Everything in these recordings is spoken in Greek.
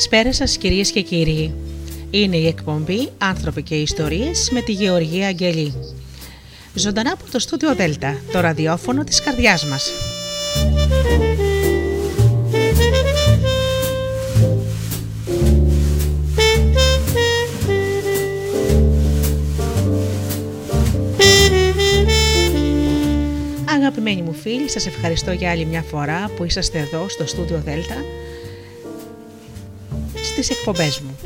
Καλησπέρα σας κυρίες και κύριοι. Είναι η εκπομπή «Άνθρωποι και Ιστορίες» με τη Γεωργία Αγγελή. Ζωντανά από το στούντιο Δέλτα, το ραδιόφωνο της καρδιάς μας. Αγαπημένοι μου φίλοι, σας ευχαριστώ για άλλη μια φορά που είσαστε εδώ στο στούντιο Δέλτα στις εκπομπές μου.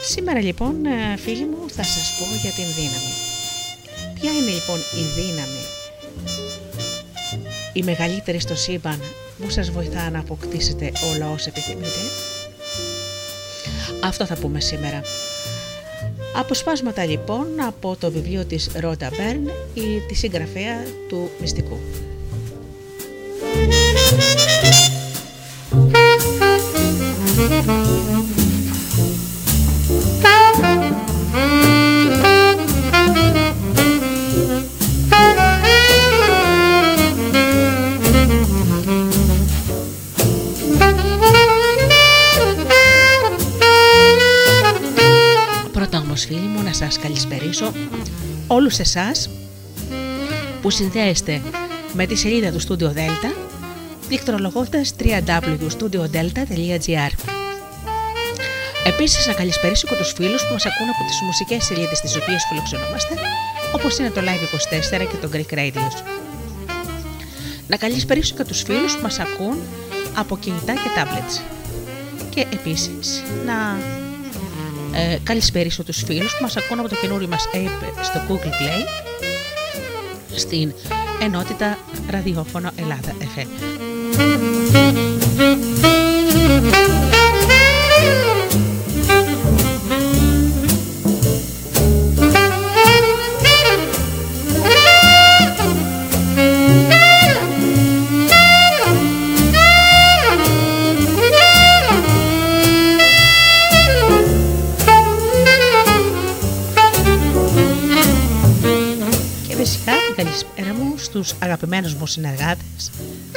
Σήμερα λοιπόν ε, φίλοι μου θα σας πω για την δύναμη. Ποια είναι λοιπόν η δύναμη; Η μεγαλύτερη στο σύμπαν που σας βοηθά να αποκτήσετε όλα όσα επιθυμείτε. Αυτό θα πούμε σήμερα. Αποσπάσματα λοιπόν από το βιβλίο της Ρότα Μπέρν ή τη συγγραφέα του μυστικού. Πρώτα όλους εσάς που συνδέεστε με τη σελίδα του Studio Delta πληκτρολογώντας www.studiodelta.gr Επίσης να καλησπερίσω και τους φίλους που μας ακούν από τις μουσικές σελίδες τις οποίες φιλοξενόμαστε όπως είναι το Live24 και το Greek Radio. Να καλησπερίσω και τους φίλους που μας ακούν από κινητά και tablets. Και επίσης να ε, καλησπερίσω τους φίλους που μας ακούν από το καινούριο μας app στο Google Play στην ενότητα ραδιόφωνο Ελλάδα FM. Καλησπέρα μου στους αγαπημένους μου συνεργάτες,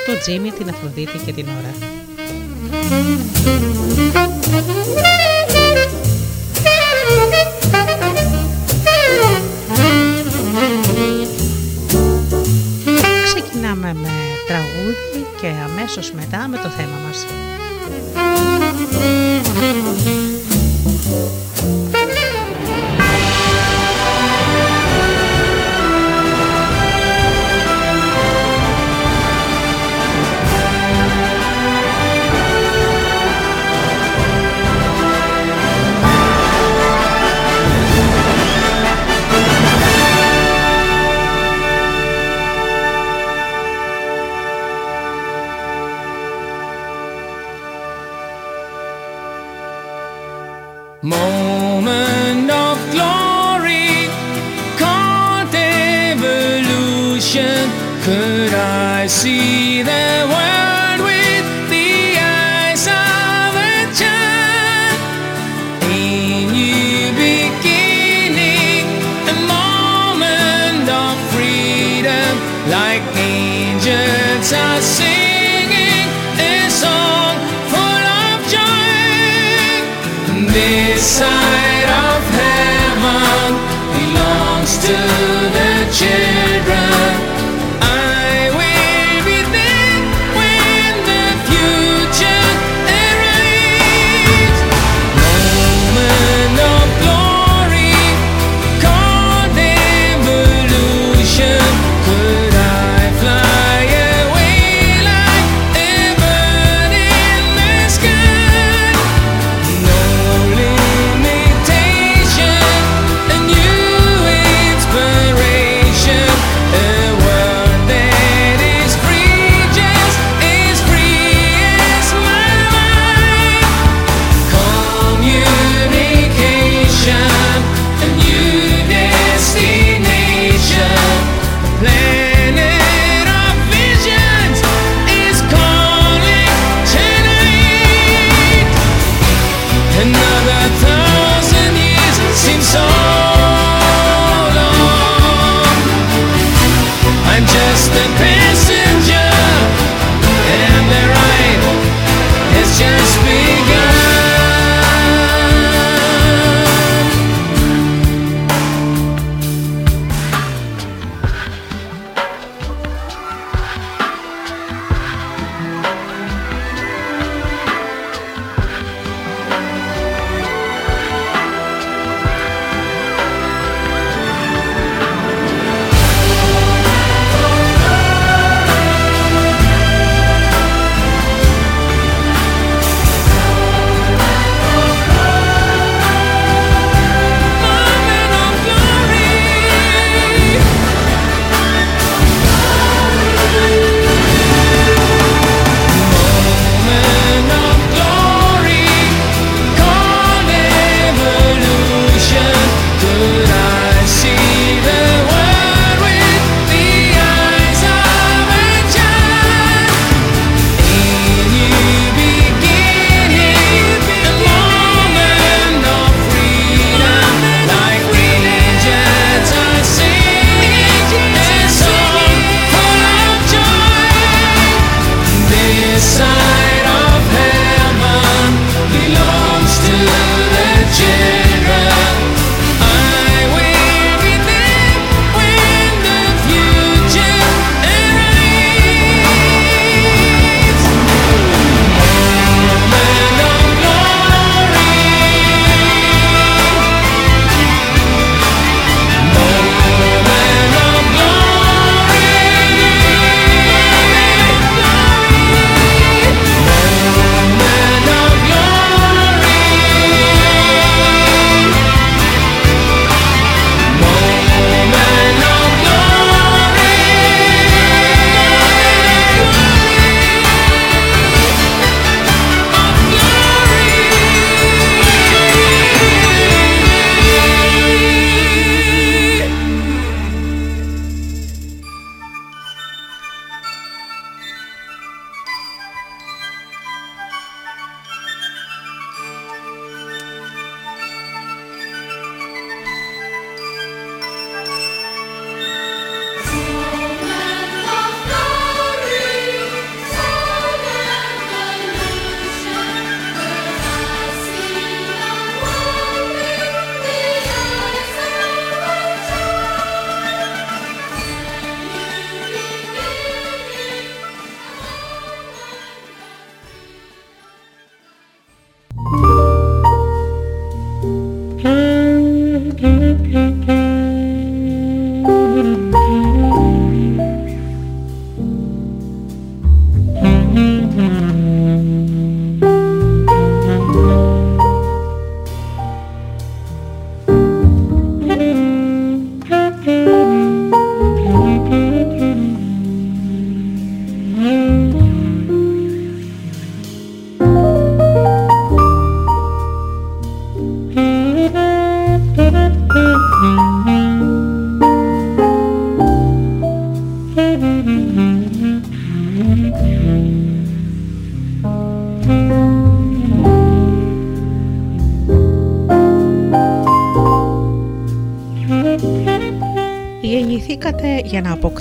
τον Τζίμι, την Αφροδίτη και την Ωρα. Ξεκινάμε με τραγούδι και αμέσως μετά με το θέμα μας.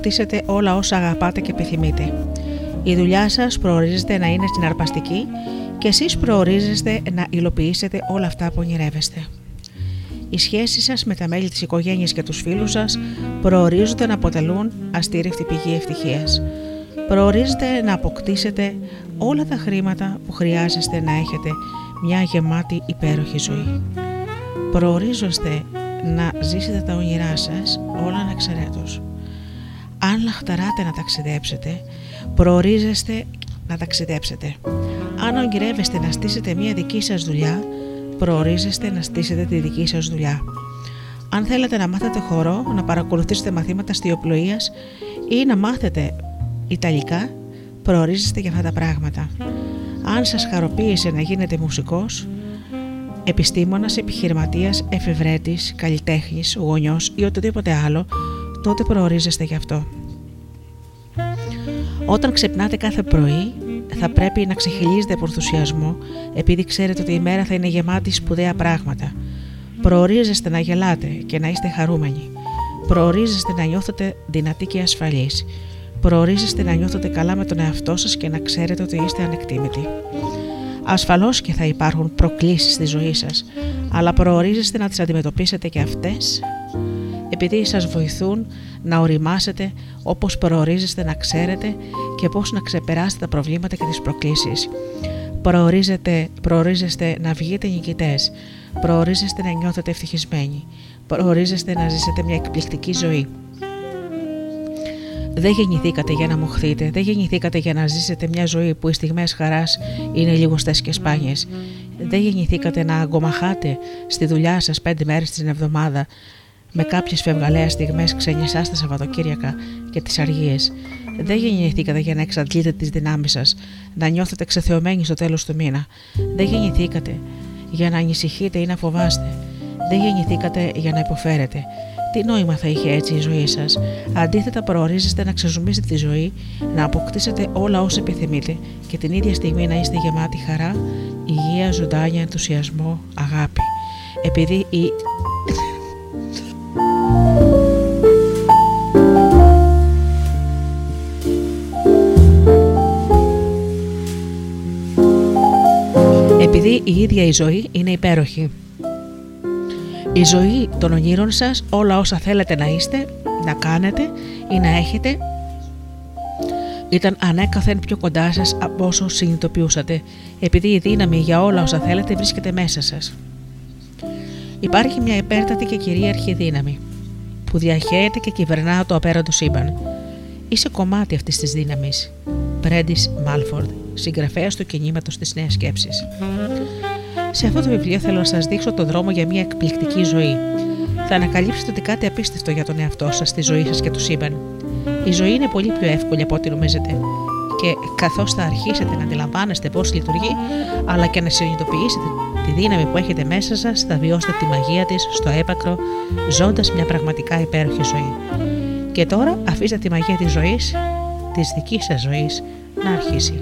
Αποκτήσετε όλα όσα αγαπάτε και επιθυμείτε. Η δουλειά σας προορίζεται να είναι συναρπαστική και εσείς προορίζεστε να υλοποιήσετε όλα αυτά που ονειρεύεστε. Οι σχέσεις σας με τα μέλη της οικογένειας και τους φίλους σας προορίζονται να αποτελούν αστήρευτη πηγή ευτυχίας. Προορίζετε να αποκτήσετε όλα τα χρήματα που χρειάζεστε να έχετε μια γεμάτη υπέροχη ζωή. Προορίζεστε να ζήσετε τα όνειρά σας όλα ανεξαιρέτως. Αν λαχταράτε να ταξιδέψετε, προορίζεστε να ταξιδέψετε. Αν ονειρεύεστε να στήσετε μια δική σας δουλειά, προορίζεστε να στήσετε τη δική σας δουλειά. Αν θέλετε να μάθετε χορό, να παρακολουθήσετε μαθήματα στιοπλοείας ή να μάθετε Ιταλικά, προορίζεστε για αυτά τα πράγματα. Αν σας χαροποίησε να γίνετε μουσικός, επιστήμονας, επιχειρηματίας, εφευρέτης, καλλιτέχνης, γονιός ή οτιδήποτε άλλο, τότε προορίζεστε γι' αυτό. Όταν ξυπνάτε κάθε πρωί, θα πρέπει να ξεχυλίζετε από ενθουσιασμό, επειδή ξέρετε ότι η μέρα θα είναι γεμάτη σπουδαία πράγματα. Προορίζεστε να γελάτε και να είστε χαρούμενοι. Προορίζεστε να νιώθετε δυνατοί και ασφαλείς. Προορίζεστε να νιώθετε καλά με τον εαυτό σας και να ξέρετε ότι είστε ανεκτήμητοι. Ασφαλώς και θα υπάρχουν προκλήσεις στη ζωή σας, αλλά προορίζεστε να τις αντιμετωπίσετε και αυτές επειδή σας βοηθούν να οριμάσετε όπως προορίζεστε να ξέρετε και πώς να ξεπεράσετε τα προβλήματα και τις προκλήσεις. Προορίζετε, προορίζεστε να βγείτε νικητές, προορίζεστε να νιώθετε ευτυχισμένοι, προορίζεστε να ζήσετε μια εκπληκτική ζωή. Δεν γεννηθήκατε για να μοχθείτε, δεν γεννηθήκατε για να ζήσετε μια ζωή που οι στιγμές χαράς είναι λιγοστές και σπάνιες. Δεν γεννηθήκατε να αγκομαχάτε στη δουλειά σας πέντε μέρες την εβδομάδα με κάποιες φευγαλαίες στιγμές ξενισά τα Σαββατοκύριακα και τις αργίες. Δεν γεννηθήκατε για να εξαντλείτε τις δυνάμεις σας, να νιώθετε ξεθεωμένοι στο τέλος του μήνα. Δεν γεννηθήκατε για να ανησυχείτε ή να φοβάστε. Δεν γεννηθήκατε για να υποφέρετε. Τι νόημα θα είχε έτσι η ζωή σας; Αντίθετα, προορίζεστε να ξεζουμίσετε τη ζωή, να αποκτήσετε όλα όσα επιθυμείτε και την ίδια στιγμή να είστε γεμάτοι χαρά, υγεία, ζωντάνια, ενθουσιασμό, αγάπη. Επειδή η επειδή η ίδια η ζωή είναι υπέροχη. Η ζωή των ονείρων σας, όλα όσα θέλετε να είστε, να κάνετε ή να έχετε, ήταν ανέκαθεν πιο κοντά σας από όσο συνειδητοποιούσατε, επειδή η δύναμη για όλα όσα θέλετε βρίσκεται μέσα σας. Υπάρχει μια υπέρτατη και κυρίαρχη δύναμη, που διαχέεται και κυβερνά το απέραντο σύμπαν. Είσαι κομμάτι αυτής της δύναμης. Πρέντις Μάλφορντ, συγγραφέας του κινήματος της Νέας Σκέψης. Σε αυτό το βιβλίο θέλω να σας δείξω τον δρόμο για μια εκπληκτική ζωή. Θα ανακαλύψετε ότι κάτι απίστευτο για τον εαυτό σας, τη ζωή σας και το σύμπαν. Η ζωή είναι πολύ πιο εύκολη από ό,τι νομίζετε. Και καθώς θα αρχίσετε να αντιλαμβάνεστε πώς λειτουργεί, αλλά και να συνειδητοποιήσετε τη δύναμη που έχετε μέσα σας, θα βιώσετε τη μαγεία της στο έπακρο, ζώντας μια πραγματικά υπέροχη ζωή. Και τώρα αφήστε τη μαγεία της ζωής, της δικής σας ζωής, να αρχίσει.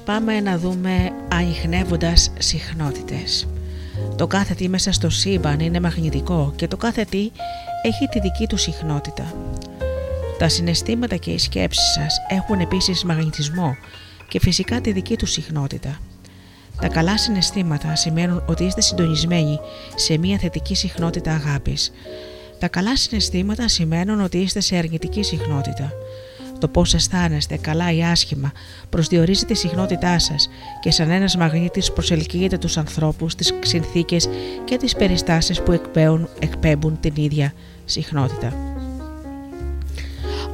Πάμε να δούμε ανοιχνεύοντας συχνότητες. Το κάθε τι μέσα στο σύμπαν είναι μαγνητικό και το κάθε τι έχει τη δική του συχνότητα. Τα συναισθήματα και οι σκέψεις σας έχουν επίσης μαγνητισμό και φυσικά τη δική τους συχνότητα. Τα καλά συναισθήματα σημαίνουν ότι είστε συντονισμένοι σε μια θετική συχνότητα αγάπης. Τα καλά συναισθήματα σημαίνουν ότι είστε σε αρνητική συχνότητα. Το πώς αισθάνεστε, καλά ή άσχημα, προσδιορίζει τη συχνότητά σας και σαν ένας μαγνήτης προσελκύεται τους ανθρώπους, τις συνθήκες και τις περιστάσεις που εκπέμπουν, εκπέμπουν την ίδια συχνότητα.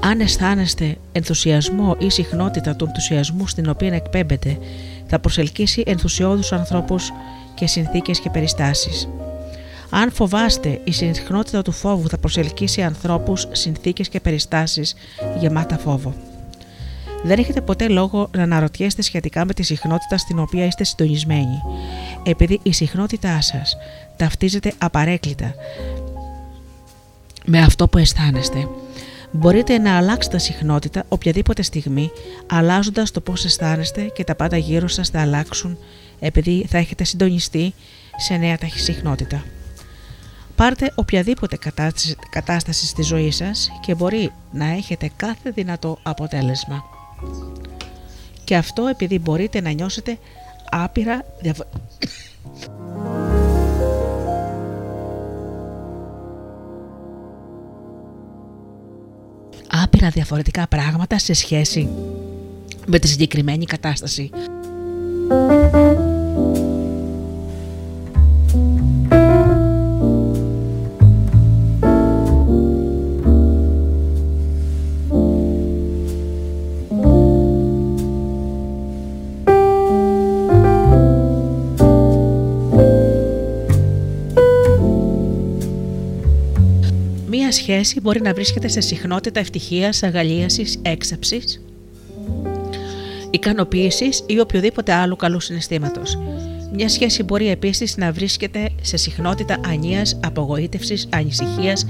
Αν αισθάνεστε ενθουσιασμό ή συχνότητα του ενθουσιασμού στην οποία εκπέμπετε, θα προσελκύσει ενθουσιώδους ανθρώπους και συνθήκες και περιστάσεις. Αν φοβάστε, η συχνότητα του φόβου θα προσελκύσει ανθρώπους, συνθήκες και περιστάσεις γεμάτα φόβο. Δεν έχετε ποτέ λόγο να αναρωτιέστε σχετικά με τη συχνότητα στην οποία είστε συντονισμένοι, επειδή η συχνότητά σας ταυτίζεται απαρέκλητα με αυτό που αισθάνεστε. Μπορείτε να αλλάξετε συχνότητα οποιαδήποτε στιγμή, αλλάζοντας το πώς αισθάνεστε και τα πάντα γύρω σας θα αλλάξουν επειδή θα έχετε συντονιστεί σε νέα ταχυσυχνότητα. Πάρτε οποιαδήποτε κατάσταση στη ζωή σας και μπορεί να έχετε κάθε δυνατό αποτέλεσμα. Και αυτό επειδή μπορείτε να νιώσετε άπειρα άπειρα διαφορετικά πράγματα σε σχέση με τη συγκεκριμένη κατάσταση. Σχέση μπορεί να βρίσκεται σε συχνότητα ευτυχίας, αγαλίασης, έξαψης, ικανοποίησης ή οποιοδήποτε άλλου καλού συναισθήματος. Μια σχέση μπορεί επίσης να βρίσκεται σε συχνότητα ανίας, απογοήτευσης, ανησυχίας,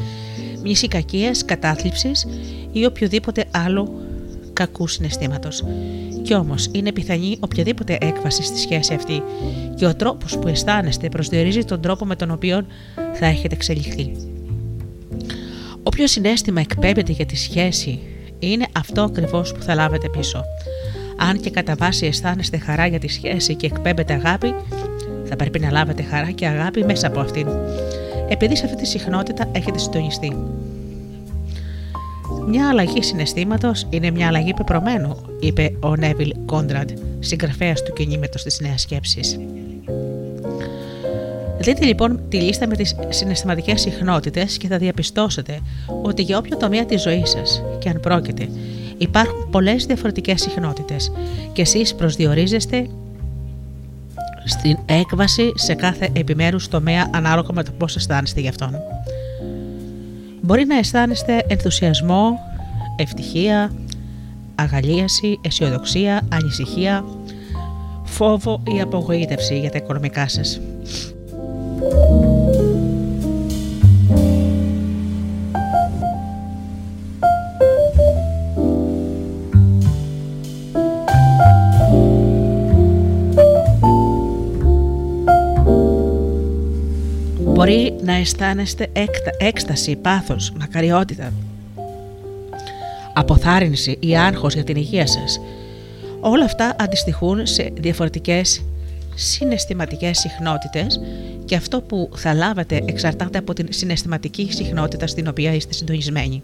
κακίας, κατάθλιψης ή οποιοδήποτε άλλο κακού συναισθήματος. Κι όμως είναι πιθανή οποιαδήποτε έκβαση στη σχέση αυτή και ο τρόπος που αισθάνεστε προσδιορίζει τον τρόπο με τον οποίο θα έχετε εξελιχθεί. Όποιο συνέστημα εκπέμπεται για τη σχέση είναι αυτό ακριβώς που θα λάβετε πίσω. Αν και κατά βάση αισθάνεστε χαρά για τη σχέση και εκπέμπετε αγάπη, θα πρέπει να λάβετε χαρά και αγάπη μέσα από αυτήν. Επειδή σε αυτή τη συχνότητα έχετε συντονιστεί. Μια αλλαγή συναισθήματος είναι μια αλλαγή πεπρωμένου, είπε ο Νέβιλ Κόντραντ, συγγραφέας του κινήματος της Νέας Σκέψης. Δείτε λοιπόν τη λίστα με τις συναισθηματικές συχνότητες και θα διαπιστώσετε ότι για όποιο τομέα της ζωής σας και αν πρόκειται υπάρχουν πολλές διαφορετικές συχνότητες και εσείς προσδιορίζεστε στην έκβαση σε κάθε επιμέρους τομέα ανάλογα με το πώς αισθάνεστε γι' αυτόν. Μπορεί να αισθάνεστε ενθουσιασμό, ευτυχία, αγαλίαση, αισιοδοξία, ανησυχία, φόβο ή απογοήτευση για τα οικονομικά σας. Μπορεί να αισθάνεστε έκσταση, πάθος, μακαριότητα, αποθάρρυνση ή άγχος για την υγεία σας. Όλα αυτά αντιστοιχούν σε διαφορετικές συναισθηματικές συχνότητες και αυτό που θα λάβετε εξαρτάται από την συναισθηματική συχνότητα στην οποία είστε συντονισμένοι.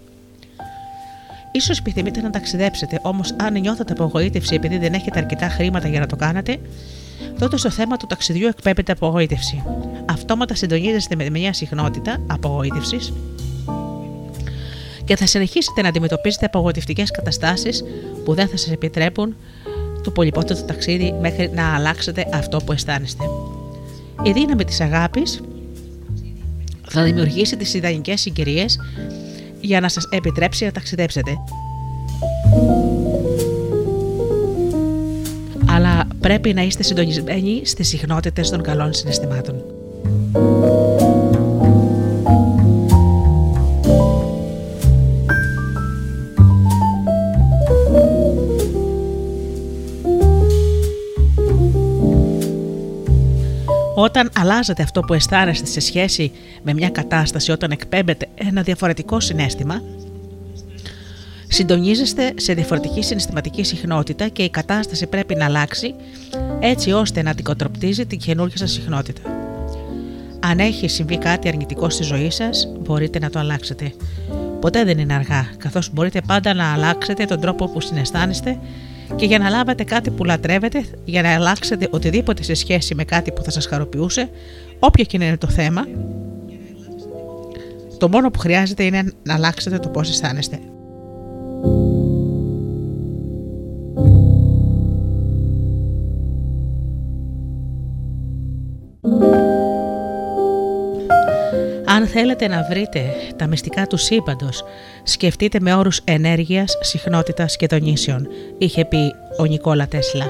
Ίσως επιθυμείτε να ταξιδέψετε, όμως αν νιώθετε απογοήτευση επειδή δεν έχετε αρκετά χρήματα για να το κάνετε, τότε στο θέμα του ταξιδιού εκπέμπεται απογοήτευση. Αυτόματα συντονίζεστε με μια συχνότητα απογοήτευσης και θα συνεχίσετε να αντιμετωπίζετε απογοητευτικές καταστάσεις που δεν θα σας επιτρέπουν το πολυπότατο ταξίδι μέχρι να αλλάξετε αυτό που αισθάνεστε. Η δύναμη της αγάπης θα δημιουργήσει τις ιδανικές συγκυρίες για να σας επιτρέψει να ταξιδέψετε. Αλλά πρέπει να είστε συντονισμένοι στις συχνότητες των καλών συναισθημάτων. Όταν αλλάζετε αυτό που αισθάνεστε σε σχέση με μια κατάσταση, όταν εκπέμπετε ένα διαφορετικό συνέστημα, συντονίζεστε σε διαφορετική συναισθηματική συχνότητα και η κατάσταση πρέπει να αλλάξει έτσι ώστε να αντικοτροπτίζει την καινούργια σας συχνότητα. Αν έχει συμβεί κάτι αρνητικό στη ζωή σας, μπορείτε να το αλλάξετε. Ποτέ δεν είναι αργά, καθώς μπορείτε πάντα να αλλάξετε τον τρόπο που συναισθάνεστε και για να λάβετε κάτι που λατρεύετε, για να αλλάξετε οτιδήποτε σε σχέση με κάτι που θα σας χαροποιούσε, όποιο και είναι το θέμα, το μόνο που χρειάζεται είναι να αλλάξετε το πώς αισθάνεστε. Θέλετε να βρείτε τα μυστικά του σύμπαντος, σκεφτείτε με όρους ενέργειας, συχνότητας και δονήσεων, είχε πει ο Νικόλα Τέσλα.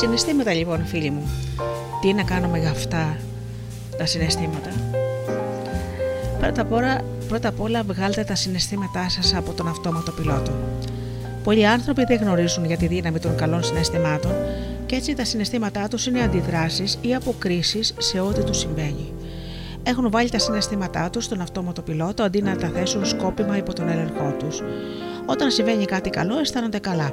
Συναισθήματα λοιπόν φίλοι μου. Τι να κάνουμε για αυτά τα συναισθήματα; Πρώτα απ' όλα, πρώτα απ' όλα βγάλτε τα συναισθήματά σας από τον αυτόματο πιλότο. Πολλοί άνθρωποι δεν γνωρίζουν για τη δύναμη των καλών συναισθημάτων και έτσι τα συναισθήματά τους είναι αντιδράσεις ή αποκρίσεις σε ό,τι τους συμβαίνει. Έχουν βάλει τα συναισθήματά τους στον αυτόματο πιλότο αντί να τα θέσουν σκόπιμα υπό τον έλεγχό τους. Όταν συμβαίνει κάτι καλό, αισθάνονται καλά.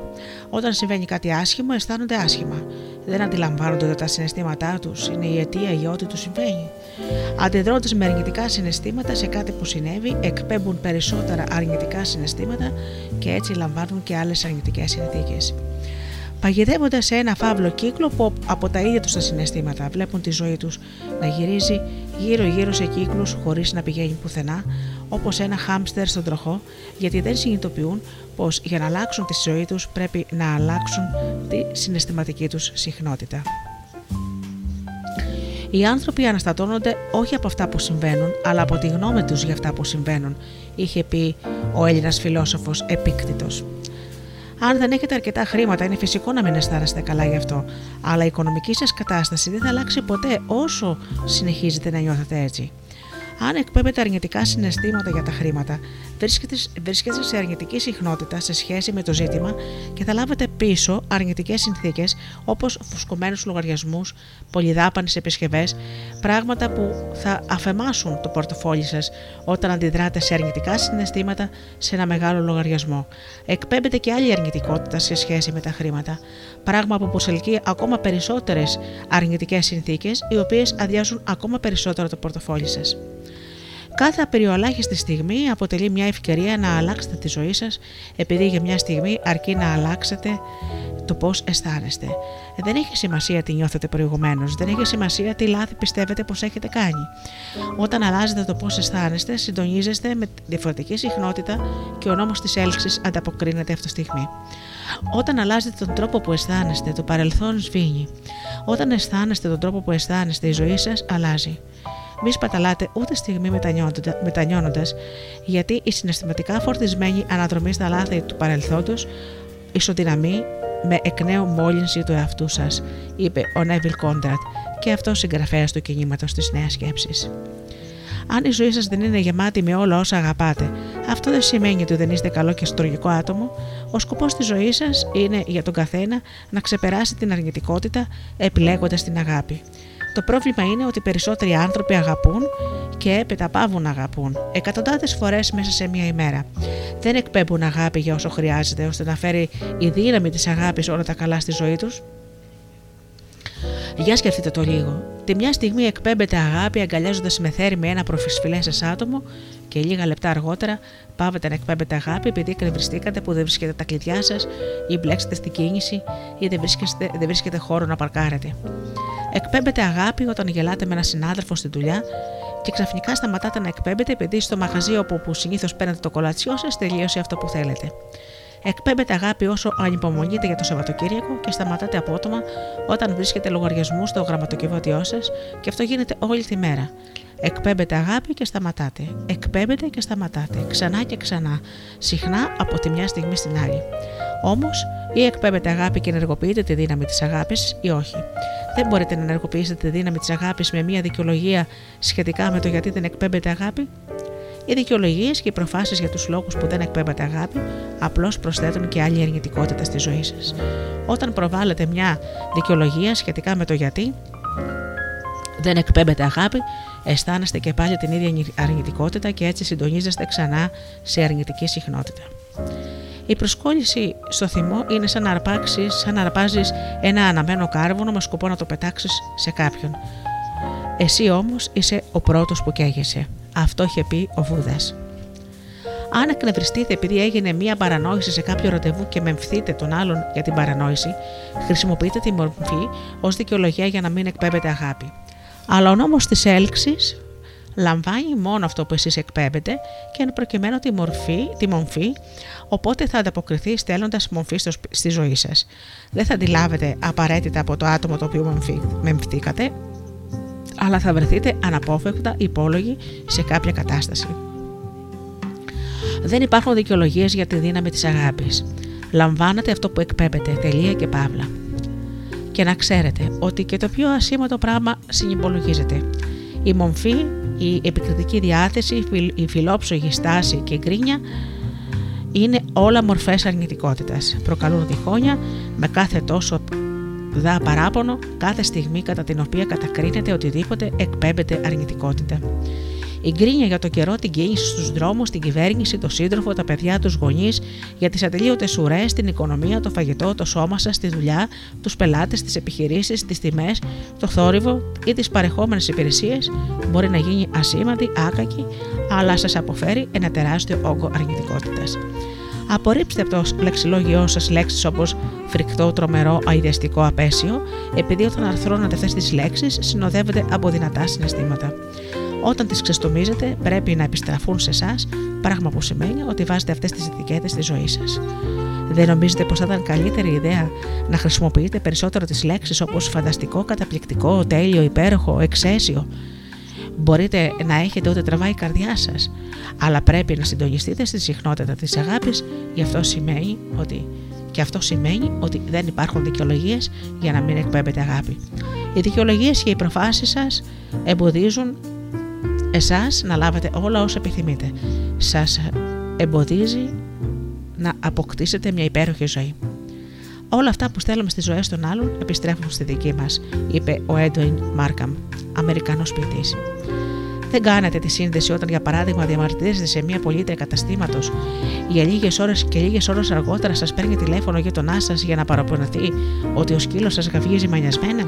Όταν συμβαίνει κάτι άσχημο, αισθάνονται άσχημα. Δεν αντιλαμβάνονται ότι τα συναισθήματά τους είναι η αιτία για ό,τι τους συμβαίνει. Αντιδρώντα με αρνητικά συναισθήματα σε κάτι που συνέβη, εκπέμπουν περισσότερα αρνητικά συναισθήματα και έτσι λαμβάνουν και άλλες αρνητικές συνθήκες. Παγιδεύονται σε ένα φαύλο κύκλο που από τα ίδια τους τα συναισθήματα βλέπουν τη ζωή τους να γυρίζει γύρω-γύρω σε κύκλους χωρίς να πηγαίνει πουθενά, όπως ένα χάμστερ στον τροχό, γιατί δεν συνειδητοποιούν πως για να αλλάξουν τη ζωή τους πρέπει να αλλάξουν τη συναισθηματική τους συχνότητα. Οι άνθρωποι αναστατώνονται όχι από αυτά που συμβαίνουν, αλλά από τη γνώμη τους για αυτά που συμβαίνουν, είχε πει ο Έλληνας φιλόσοφος Επίκτητος. Αν δεν έχετε αρκετά χρήματα, είναι φυσικό να μην αισθάνεστε καλά γι' αυτό. Αλλά η οικονομική σας κατάσταση δεν θα αλλάξει ποτέ όσο συνεχίζετε να νιώθετε έτσι. Αν εκπέμπετε αρνητικά συναισθήματα για τα χρήματα, βρίσκεστε σε αρνητική συχνότητα σε σχέση με το ζήτημα και θα λάβετε πίσω αρνητικές συνθήκες όπως φουσκωμένους λογαριασμούς, πολυδάπανες επισκευές, πράγματα που θα αφεμάσουν το πορτοφόλι σας όταν αντιδράτε σε αρνητικά συναισθήματα σε ένα μεγάλο λογαριασμό. Εκπέμπετε και άλλη αρνητικότητα σε σχέση με τα χρήματα, πράγμα που προσελκύει ακόμα περισσότερες αρνητικές συνθήκες, οι οποίες αδειάζουν ακόμα περισσότερο το πορτοφόλι σας. Κάθε απεριολάχιστη στιγμή αποτελεί μια ευκαιρία να αλλάξετε τη ζωή σας επειδή για μια στιγμή αρκεί να αλλάξετε το πώς αισθάνεστε. Δεν έχει σημασία τι νιώθετε προηγουμένως, δεν έχει σημασία τι λάθη πιστεύετε πως έχετε κάνει. Όταν αλλάζετε το πώς αισθάνεστε, συντονίζεστε με διαφορετική συχνότητα και ο νόμος της έλξης ανταποκρίνεται αυτή τη στιγμή. Όταν αλλάζετε τον τρόπο που αισθάνεστε, το παρελθόν σβήνει. Όταν αισθάνεστε τον τρόπο που αισθάνεστε, η ζωή σας αλλάζει. Μη σπαταλάτε ούτε στιγμή μετανιώνοντα, γιατί η συναισθηματικά φορτισμένη αναδρομή στα λάθη του παρελθόντος ισοδυναμεί με εκ νέου μόλυνση του εαυτού σας, είπε ο Νέβιλ Κόντρατ και αυτό συγγραφέας του κινήματος της Νέας Σκέψης. Αν η ζωή σας δεν είναι γεμάτη με όλα όσα αγαπάτε, αυτό δεν σημαίνει ότι δεν είστε καλό και στρογικό άτομο. Ο σκοπός της ζωής σας είναι για τον καθένα να ξεπεράσει την αρνητικότητα επιλέγοντας την αγάπη. Το πρόβλημα είναι ότι περισσότεροι άνθρωποι αγαπούν και έπειτα πάβουν να αγαπούν εκατοντάδες φορές μέσα σε μία ημέρα. Δεν εκπέμπουν αγάπη για όσο χρειάζεται ώστε να φέρει η δύναμη της αγάπης όλα τα καλά στη ζωή τους. Για σκεφτείτε το λίγο. Τη μια στιγμή εκπέμπεται αγάπη αγκαλιάζοντας με θέρμη ένα προφυσφυλέ σα άτομο και λίγα λεπτά αργότερα πάβετε να εκπέμπετε αγάπη επειδή εκνευριστήκατε που δεν βρίσκετε τα κλειδιά σας ή μπλέξετε στην κίνηση ή δεν βρίσκετε, δεν βρίσκετε χώρο να παρκάρετε. Εκπέμπετε αγάπη όταν γελάτε με έναν συνάδελφο στη δουλειά και ξαφνικά σταματάτε να εκπέμπετε επειδή στο μαγαζί όπου συνήθως παίρνετε το κολατσιό σας τελείωσε αυτό που θέλετε. Εκπέμπετε αγάπη όσο ανυπομονείτε για το Σαββατοκύριακο και σταματάτε απότομα όταν βρίσκετε λογαριασμούς στο γραμματοκιβώτιό σας και αυτό γίνεται όλη τη μέρα. Εκπέμπετε αγάπη και σταματάτε. Εκπέμπετε και σταματάτε. Ξανά και ξανά. Συχνά από τη μια στιγμή στην άλλη. Όμως, ή εκπέμπετε αγάπη και ενεργοποιείτε τη δύναμη της αγάπης, ή όχι. Δεν μπορείτε να ενεργοποιήσετε τη δύναμη της αγάπης με μια δικαιολογία σχετικά με το γιατί δεν εκπέμπετε αγάπη. Οι δικαιολογίες και οι προφάσεις για τους λόγους που δεν εκπέμπατε αγάπη απλώς προσθέτουν και άλλη αρνητικότητα στη ζωή σας. Όταν προβάλλετε μια δικαιολογία σχετικά με το γιατί δεν εκπέμπετε αγάπη, αισθάνεστε και πάλι την ίδια αρνητικότητα και έτσι συντονίζεστε ξανά σε αρνητική συχνότητα. Η προσκόλληση στο θυμό είναι σαν να, αρπάξεις, σαν να αρπάζεις ένα αναμένο κάρβουνο με σκοπό να το πετάξεις σε κάποιον. Εσύ όμως είσαι ο πρώτος που καίγεσαι. Αυτό είχε πει ο Βούδας. Αν εκνευριστείτε επειδή έγινε μία παρανόηση σε κάποιο ραντεβού και μεμφθείτε τον άλλον για την παρανόηση, χρησιμοποιείτε τη μορφή ως δικαιολογία για να μην εκπέμπετε αγάπη. Αλλά ο νόμος της έλξης λαμβάνει μόνο αυτό που εσείς εκπέμπετε και εν προκειμένου τη, μορφή, τη μορφή, οπότε θα ανταποκριθεί στέλνοντας μορφή στο, στη ζωή σας. Δεν θα αντιλάβετε απαραίτητα από το άτομο το οποίο μεμφθήκατε, αλλά θα βρεθείτε αναπόφευκτα υπόλογοι σε κάποια κατάσταση. Δεν υπάρχουν δικαιολογίες για τη δύναμη της αγάπης. Λαμβάνετε αυτό που εκπέμπετε, τελεία και παύλα. Και να ξέρετε ότι και το πιο ασήμαντο πράγμα συνυπολογίζεται. Η μομφή, η επικριτική διάθεση, η φιλόψογη στάση και η γκρίνια είναι όλα μορφές αρνητικότητας. Προκαλούν διχόνια με κάθε τόσο δά παράπονο κάθε στιγμή κατά την οποία κατακρίνεται οτιδήποτε εκπέμπεται αρνητικότητα. Η γκρίνια για το καιρό, την κίνηση στους δρόμους, την κυβέρνηση, το σύντροφο, τα παιδιά, τους γονείς, για τις ατελείωτες ουρές, την οικονομία, το φαγητό, το σώμα σας, τη δουλειά, τους πελάτες, τις επιχειρήσεις, τις τιμές, το θόρυβο ή τις παρεχόμενες υπηρεσίες μπορεί να γίνει ασήμαντη, άκακη, αλλά σας αποφέρει ένα τεράστιο όγκο αρνητικότητας. Απορρίψτε από το λεξιλόγιό σας λέξεις όπως φρικτό, τρομερό, αειδιαστικό, απέσιο, επειδή όταν αρθρώνατε αυτές τις λέξεις συνοδεύετε από δυνατά συναισθήματα. Όταν τις ξεστομίζετε, πρέπει να επιστραφούν σε εσάς, πράγμα που σημαίνει ότι βάζετε αυτές τις ετικέτες στη ζωή σας. Δεν νομίζετε πως θα ήταν καλύτερη ιδέα να χρησιμοποιείτε περισσότερο τις λέξεις όπως φανταστικό, καταπληκτικό, τέλειο, υπέροχο, εξαίσιο; Μπορείτε να έχετε ό,τι τραβάει η καρδιά σας, αλλά πρέπει να συντονιστείτε στη συχνότητα της αγάπης, γι' αυτό σημαίνει ότι και αυτό σημαίνει ότι δεν υπάρχουν δικαιολογίες για να μην εκπέμπετε αγάπη. Οι δικαιολογίες και οι προφάσεις σας εμποδίζουν εσάς να λάβετε όλα όσα επιθυμείτε. Σας εμποδίζει να αποκτήσετε μια υπέροχη ζωή. Όλα αυτά που στέλνουμε στις ζωές των άλλων επιστρέφουν στη δική μας, είπε ο Έντουιν Μάρκαμ, Αμερικανός ποιητής. Δεν κάνετε τη σύνδεση όταν, για παράδειγμα, διαμαρτυρίζετε σε μια πολίτρια καταστήματο για λίγες ώρες και λίγες ώρες αργότερα σας παίρνει τηλέφωνο γείτονά σας για να παραπονεθεί ότι ο σκύλος σας γαυγίζει μανιασμένα.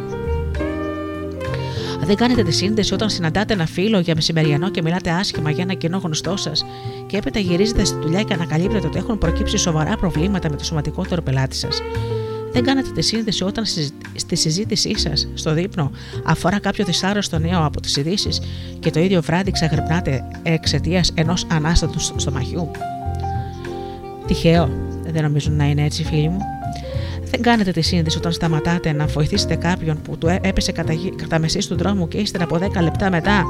Δεν κάνετε τη σύνδεση όταν συναντάτε ένα φίλο για μεσημεριανό και μιλάτε άσχημα για ένα κοινό γνωστό σας και έπειτα γυρίζετε στη δουλειά και ανακαλύπτετε ότι έχουν προκύψει σοβαρά προβλήματα με το σωματικότερο πελάτη σας. Δεν κάνετε τη σύνδεση όταν στη συζήτησή σας στο δείπνο αφορά κάποιο δυσάρεστο νέο από τις ειδήσεις και το ίδιο βράδυ ξαγρυπνάτε εξαιτίας ενός ανάστατου στομαχιού; Τυχαίο, δεν νομίζω να είναι έτσι, φίλοι μου. Δεν κάνετε τη σύνδεση όταν σταματάτε να βοηθήσετε κάποιον που του έπεσε κατά, κατά μεσής του δρόμου και ύστερα από 10 λεπτά μετά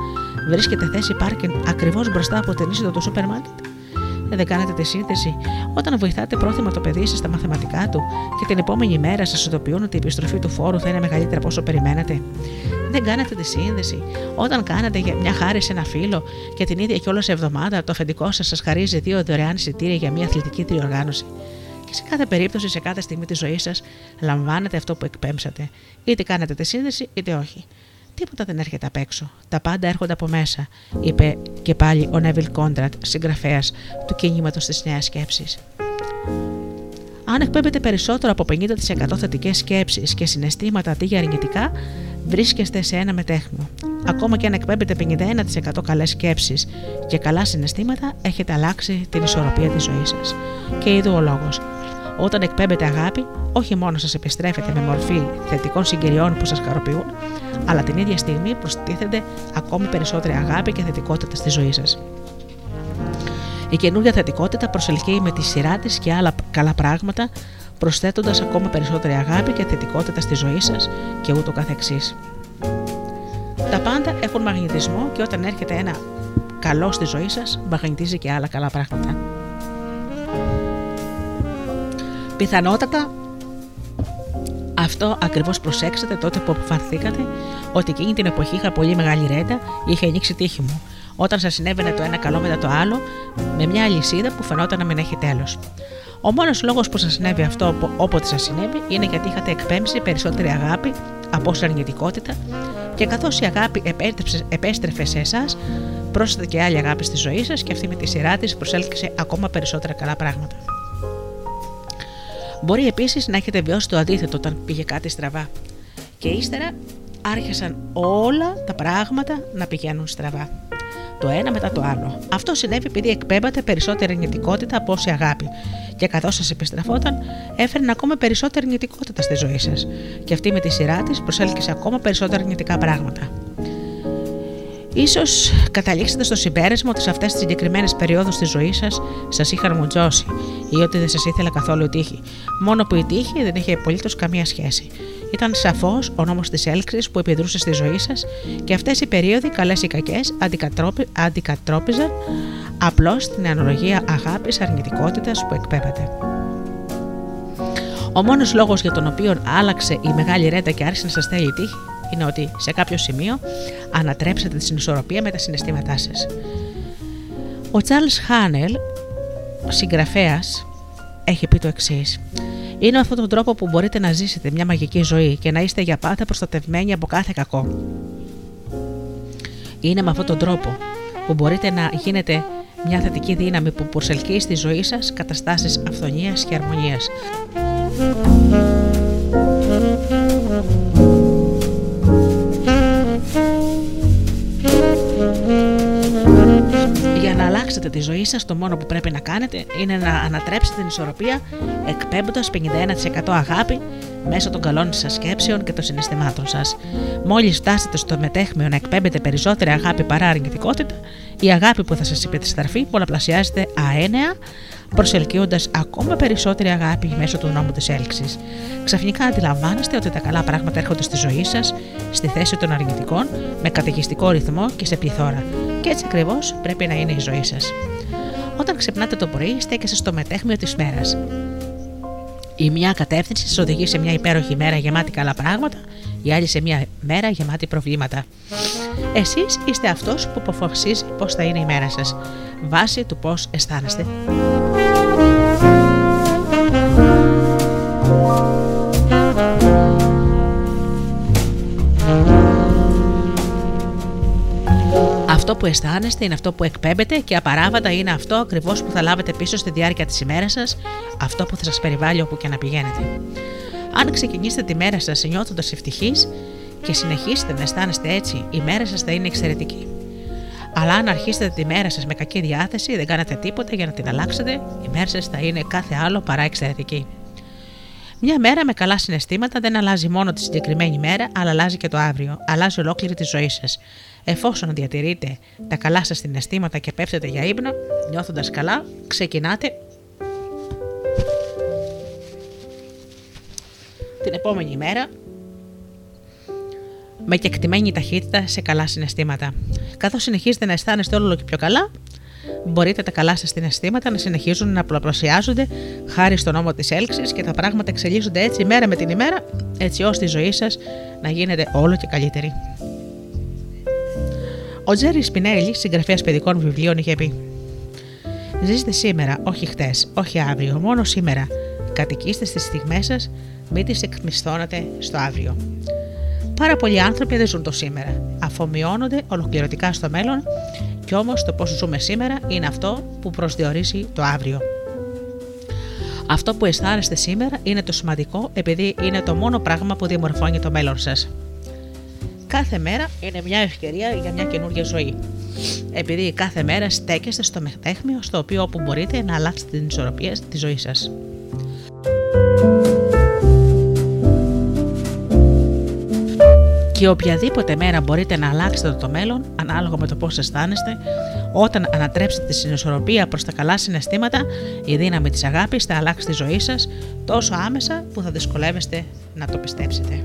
βρίσκεται θέση πάρκινγκ ακριβώς μπροστά από την είσοδο του σούπερ μάρκετ. Δεν κάνετε τη σύνδεση όταν βοηθάτε πρόθυμα το παιδί σας στα μαθηματικά του και την επόμενη μέρα σας ειδοποιούν ότι η επιστροφή του φόρου θα είναι μεγαλύτερη από όσο περιμένατε. Δεν κάνετε τη σύνδεση όταν κάνετε μια χάρη σε ένα φίλο και την ίδια κιόλας εβδομάδα το αφεντικό σας σας χαρίζει δύο δωρεάν εισιτήρια για μια αθλητική διοργάνωση. Και σε κάθε περίπτωση, σε κάθε στιγμή της ζωής σας, λαμβάνετε αυτό που εκπέμψατε. Είτε κάνετε τη σύνδεση, είτε όχι. Τίποτα δεν έρχεται απ' έξω. Τα πάντα έρχονται από μέσα, είπε και πάλι ο Νέβιλ Κόντρατ, συγγραφέας του κίνηματο της Νέας Σκέψης. Αν εκπέμπετε περισσότερο από 50% θετικές σκέψεις και συναισθήματα αντί για αρνητικά, βρίσκεστε σε ένα μετέχνιο. Ακόμα και αν εκπέμπετε 51% καλές σκέψεις και καλά συναισθήματα, έχετε αλλάξει την ισορροπία της ζωής σας. Και είδου ο λόγος. Όταν εκπέμπετε αγάπη, όχι μόνο σας επιστρέφετε με μορφή θετικών συγκυριών που σας χαροποιούν, αλλά την ίδια στιγμή προστίθεται ακόμη περισσότερη αγάπη και θετικότητα στη ζωή σας. Η καινούργια θετικότητα προσελκύει με τη σειρά της και άλλα καλά πράγματα, προσθέτοντας ακόμα περισσότερη αγάπη και θετικότητα στη ζωή σας και ούτω καθεξής. Τα πάντα έχουν μαγνητισμό και όταν έρχεται ένα καλό στη ζωή σας, μαγνητίζει και άλλα καλά πράγματα. Πιθανότατα αυτό ακριβώς προσέξατε τότε που αποφανθήκατε ότι εκείνη την εποχή είχα πολύ μεγάλη ρέντα ή είχε ανοίξει τύχη μου, όταν σας συνέβαινε το ένα καλό μετά το άλλο, με μια αλυσίδα που φαινόταν να μην έχει τέλο. Ο μόνος λόγος που σας συνέβη αυτό όποτε σας συνέβη είναι γιατί είχατε εκπέμψει περισσότερη αγάπη από όση αρνητικότητα και καθώς η αγάπη επέστρεφε σε εσάς, πρόσθετε και άλλη αγάπη στη ζωή σας και αυτή με τη σειρά της προσέλκυσε ακόμα περισσότερα καλά πράγματα. Μπορεί επίσης να έχετε βιώσει το αντίθετο όταν πήγε κάτι στραβά. Και ύστερα άρχισαν όλα τα πράγματα να πηγαίνουν στραβά. Το ένα μετά το άλλο. Αυτό συνέβη επειδή εκπέμπατε περισσότερη αρνητικότητα από όση αγάπη. Και καθώς σας επιστραφόταν, έφερνε ακόμα περισσότερη αρνητικότητα στη ζωή σας. Και αυτή με τη σειρά της προσέλκυσε ακόμα περισσότερα αρνητικά πράγματα. Ίσως καταλήξετε στο συμπέρασμα ότι σε αυτές τις συγκεκριμένες περιόδους της ζωής σας σας είχαν μουτζώσει ή ότι δεν σας ήθελα καθόλου η τύχη. Μόνο που η τύχη δεν είχε απολύτως καμία σχέση. Ήταν σαφώς ο νόμος της έλξης που επιδρούσε στη ζωή σας και αυτές οι περίοδοι, καλές ή κακές, αντικατρόπιζαν απλώς την αναλογία αγάπης αρνητικότητας που εκπέμπεται. Ο μόνος λόγος για τον οποίο άλλαξε η μεγάλη ρέτα και άρχισε να σας θέλει τύχη είναι ότι σε κάποιο σημείο ανατρέψατε τη συνισορροπία με τα συναισθήματά σας. Ο Charles Χάνελ, συγγραφέας, έχει πει το εξής. Είναι με αυτόν τον τρόπο που μπορείτε να ζήσετε μια μαγική ζωή και να είστε για πάντα προστατευμένοι από κάθε κακό. Είναι με αυτόν τον τρόπο που μπορείτε να γίνετε μια θετική δύναμη που προσελκύει στη ζωή σας καταστάσεις αυθονίας και αρμονίας. Αλλάξετε τη ζωή σας, το μόνο που πρέπει να κάνετε είναι να ανατρέψετε την ισορροπία εκπέμποντας 51% αγάπη μέσω των καλών σας σκέψεων και των συναισθημάτων σας. Μόλις φτάσετε στο μετέχμιο να εκπέμπετε περισσότερη αγάπη παρά αρνητικότητα, η αγάπη που θα σας υπερισταρφεί πολλαπλασιάζεται αένεα, προσελκύοντας ακόμα περισσότερη αγάπη μέσω του νόμου της έλξης. Ξαφνικά αντιλαμβάνεστε ότι τα καλά πράγματα έρχονται στη ζωή σας, στη θέση των αρνητικών, με καταιγιστικό ρυθμό και σε πληθώρα. Και έτσι ακριβώς πρέπει να είναι η ζωή σας. Όταν ξυπνάτε το πρωί, στέκεστε στο μετέχμιο της μέρας. Η μια κατεύθυνση σας οδηγεί σε μια υπέροχη μέρα γεμάτη καλά πράγματα, η άλλη σε μια μέρα γεμάτη προβλήματα. Εσείς είστε αυτός που αποφασίζει πώς θα είναι η μέρα σας, βάσει του πώς αισθάνεστε. Αυτό που αισθάνεστε είναι αυτό που εκπέμπετε και απαράβατα είναι αυτό ακριβώς που θα λάβετε πίσω στη διάρκεια της ημέρας σας, αυτό που θα σας περιβάλλει όπου και να πηγαίνετε. Αν ξεκινήσετε τη μέρα σας νιώθοντας ευτυχεί και συνεχίσετε να αισθάνεστε έτσι, η μέρα σας θα είναι εξαιρετική. Αλλά αν αρχίσετε τη μέρα σας με κακή διάθεση, δεν κάνετε τίποτα για να την αλλάξετε, η μέρα σας θα είναι κάθε άλλο παρά εξαιρετική. Μια μέρα με καλά συναισθήματα δεν αλλάζει μόνο τη συγκεκριμένη μέρα, αλλά αλλάζει και το αύριο. Αλλάζει ολόκληρη τη ζωή σας. Εφόσον διατηρείτε τα καλά σας συναισθήματα και πέφτετε για ύπνο, νιώθοντας καλά, ξεκινάτε την επόμενη μέρα με κεκτημένη ταχύτητα σε καλά συναισθήματα. Καθώς συνεχίζετε να αισθάνεστε όλο και πιο καλά, μπορείτε τα καλά σας συναισθήματα να συνεχίζουν να πολλαπλασιάζονται χάρη στον νόμο της έλξης και τα πράγματα εξελίσσονται έτσι μέρα με την ημέρα, έτσι ώστε η ζωή σας να γίνεται όλο και καλύτερη. Ο Τζέρι Σπινέλη, συγγραφέας παιδικών βιβλίων, είχε πει: Ζήστε σήμερα, όχι χτες, όχι αύριο, μόνο σήμερα. Κατοικήστε στις στιγμές σας, μην τις εκμισθώνατε στο αύριο. Πάρα πολλοί άνθρωποι δεν ζουν το σήμερα. Αφομοιώνονται ολοκληρωτικά στο μέλλον, και όμως το πώς ζούμε σήμερα είναι αυτό που προσδιορίζει το αύριο. Αυτό που αισθάνεστε σήμερα είναι το σημαντικό επειδή είναι το μόνο πράγμα που διαμορφώνει το μέλλον σας. Κάθε μέρα είναι μια ευκαιρία για μια καινούργια ζωή. Επειδή κάθε μέρα στέκεστε στο μετέχμιο στο οποίο όπου μπορείτε να αλλάξετε την ισορροπία τη ζωή σας. Και οποιαδήποτε μέρα μπορείτε να αλλάξετε το μέλλον, ανάλογα με το πώς αισθάνεστε, όταν ανατρέψετε τη συνισορροπία προς τα καλά συναισθήματα, η δύναμη της αγάπης θα αλλάξει τη ζωή σας τόσο άμεσα που θα δυσκολεύεστε να το πιστέψετε.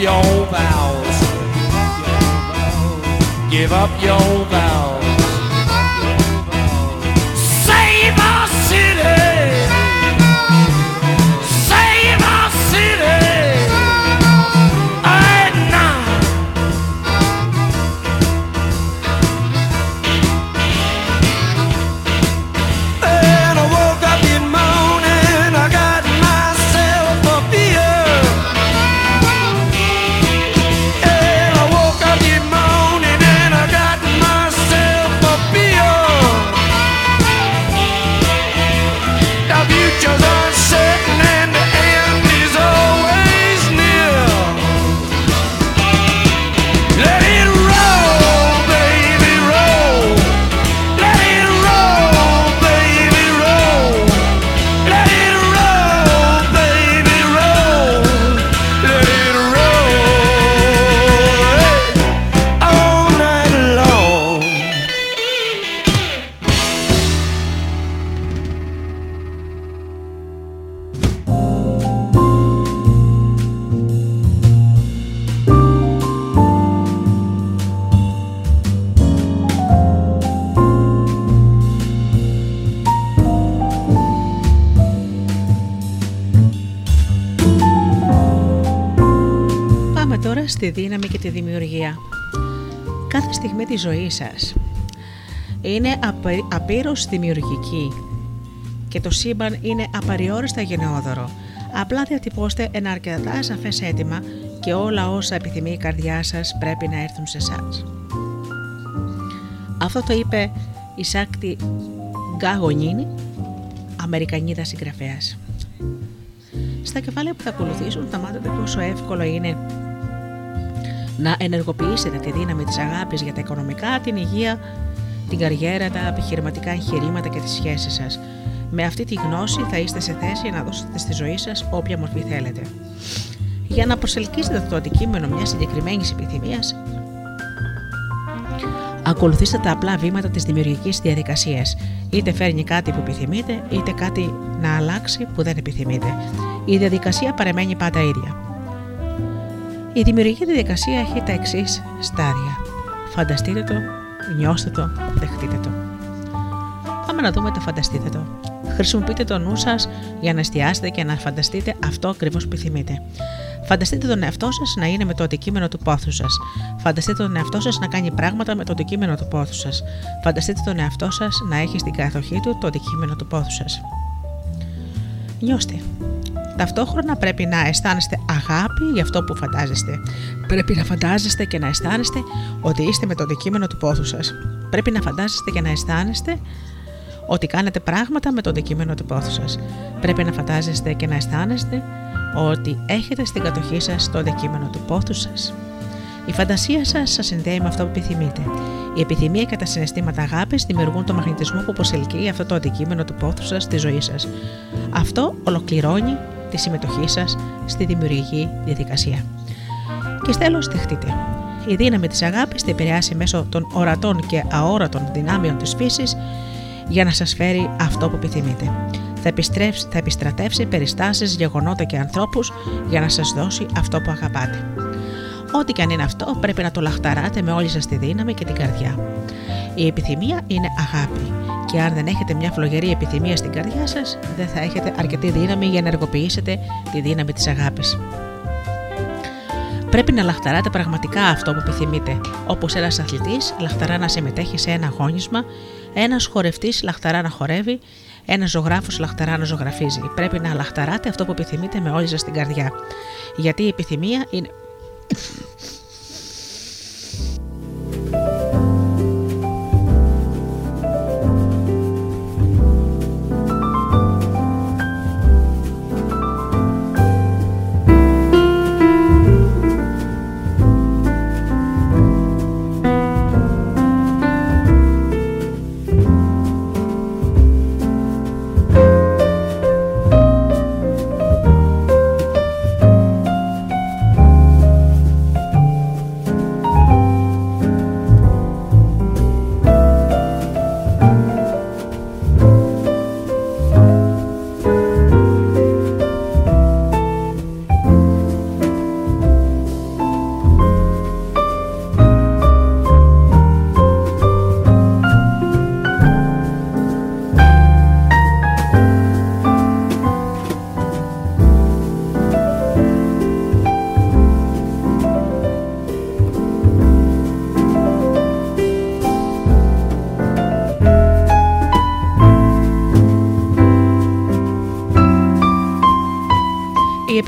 Your vows, give up your vows. Κάθε στιγμή της ζωής σας είναι απε- απείρως δημιουργική και το σύμπαν είναι απαριόριστα γενναιόδωρο. Απλά διατυπώστε ένα αρκετά σαφές αίτημα και όλα όσα επιθυμεί η καρδιά σας πρέπει να έρθουν σε εσάς. Αυτό το είπε η Σάκτη Γκάγονίνη, Αμερικανίδα συγγραφέας. Στα κεφάλαια που θα ακολουθήσουν θα μάθετε πόσο εύκολο είναι να ενεργοποιήσετε τη δύναμη της αγάπης για τα οικονομικά, την υγεία, την καριέρα, τα επιχειρηματικά εγχειρήματα και τις σχέσεις σας. Με αυτή τη γνώση θα είστε σε θέση να δώσετε στη ζωή σας όποια μορφή θέλετε. Για να προσελκύσετε το αντικείμενο μιας συγκεκριμένης επιθυμίας, ακολουθήστε τα απλά βήματα της δημιουργικής διαδικασίας. Είτε φέρνει κάτι που επιθυμείτε, είτε κάτι να αλλάξει που δεν επιθυμείτε. Η διαδικασία παραμένει πάντα ίδια. Η δημιουργική διαδικασία έχει τα εξής στάδια. Φανταστείτε το, νιώστε το, δεχτείτε το. Πάμε να δούμε το φανταστείτε το. Χρησιμοποιείτε το νου σας για να εστιάσετε και να φανταστείτε αυτό ακριβώς που επιθυμείτε. Φανταστείτε τον εαυτό σας να είναι με το αντικείμενο του πόθου σας. Φανταστείτε τον εαυτό σας να κάνει πράγματα με το αντικείμενο του πόθου σας. Φανταστείτε τον εαυτό σας να έχει στην κατοχή του το αντικείμενο του πόθου σας. Νιώστε. Ταυτόχρονα πρέπει να αισθάνεστε αγάπη για αυτό που φαντάζεστε. Πρέπει να φαντάζεστε και να αισθάνεστε ότι είστε με το αντικείμενο του πόθου σας. Πρέπει να φαντάζεστε και να αισθάνεστε ότι κάνετε πράγματα με το αντικείμενο του πόθου σας. Πρέπει να φαντάζεστε και να αισθάνεστε ότι έχετε στην κατοχή σας το αντικείμενο του πόθου σας. Η φαντασία σας σας συνδέει με αυτό που επιθυμείτε. Η επιθυμία και τα συναισθήματα αγάπης δημιουργούν το μαγνητισμό που προσελκύει αυτό το αντικείμενο του πόθου σας στη ζωή σας. Αυτό ολοκληρώνει τη συμμετοχή σας στη δημιουργική διαδικασία. Και τέλο, δεχτείτε. Η δύναμη της αγάπης θα επηρεάσει μέσω των ορατών και αόρατων δυνάμεων της φύσης για να σας φέρει αυτό που επιθυμείτε. Θα, επιστρέψει, θα επιστρατεύσει περιστάσεις, γεγονότα και ανθρώπους για να σας δώσει αυτό που αγαπάτε. Ό,τι και αν είναι αυτό πρέπει να το λαχταράτε με όλη σας τη δύναμη και την καρδιά. Η επιθυμία είναι αγάπη και αν δεν έχετε μια φλογερή επιθυμία στην καρδιά σας δεν θα έχετε αρκετή δύναμη για να ενεργοποιήσετε τη δύναμη της αγάπης. Πρέπει να λαχταράτε πραγματικά αυτό που επιθυμείτε, όπως ένας αθλητής λαχταρά να συμμετέχει σε ένα αγώνισμα, ένας χορευτής λαχταρά να χορεύει, ένας ζωγράφος λαχταρά να ζωγραφίζει. Πρέπει να λαχταράτε αυτό που επιθυμείτε με όλη σας την καρδιά. Γιατί η επιθυμία είναι.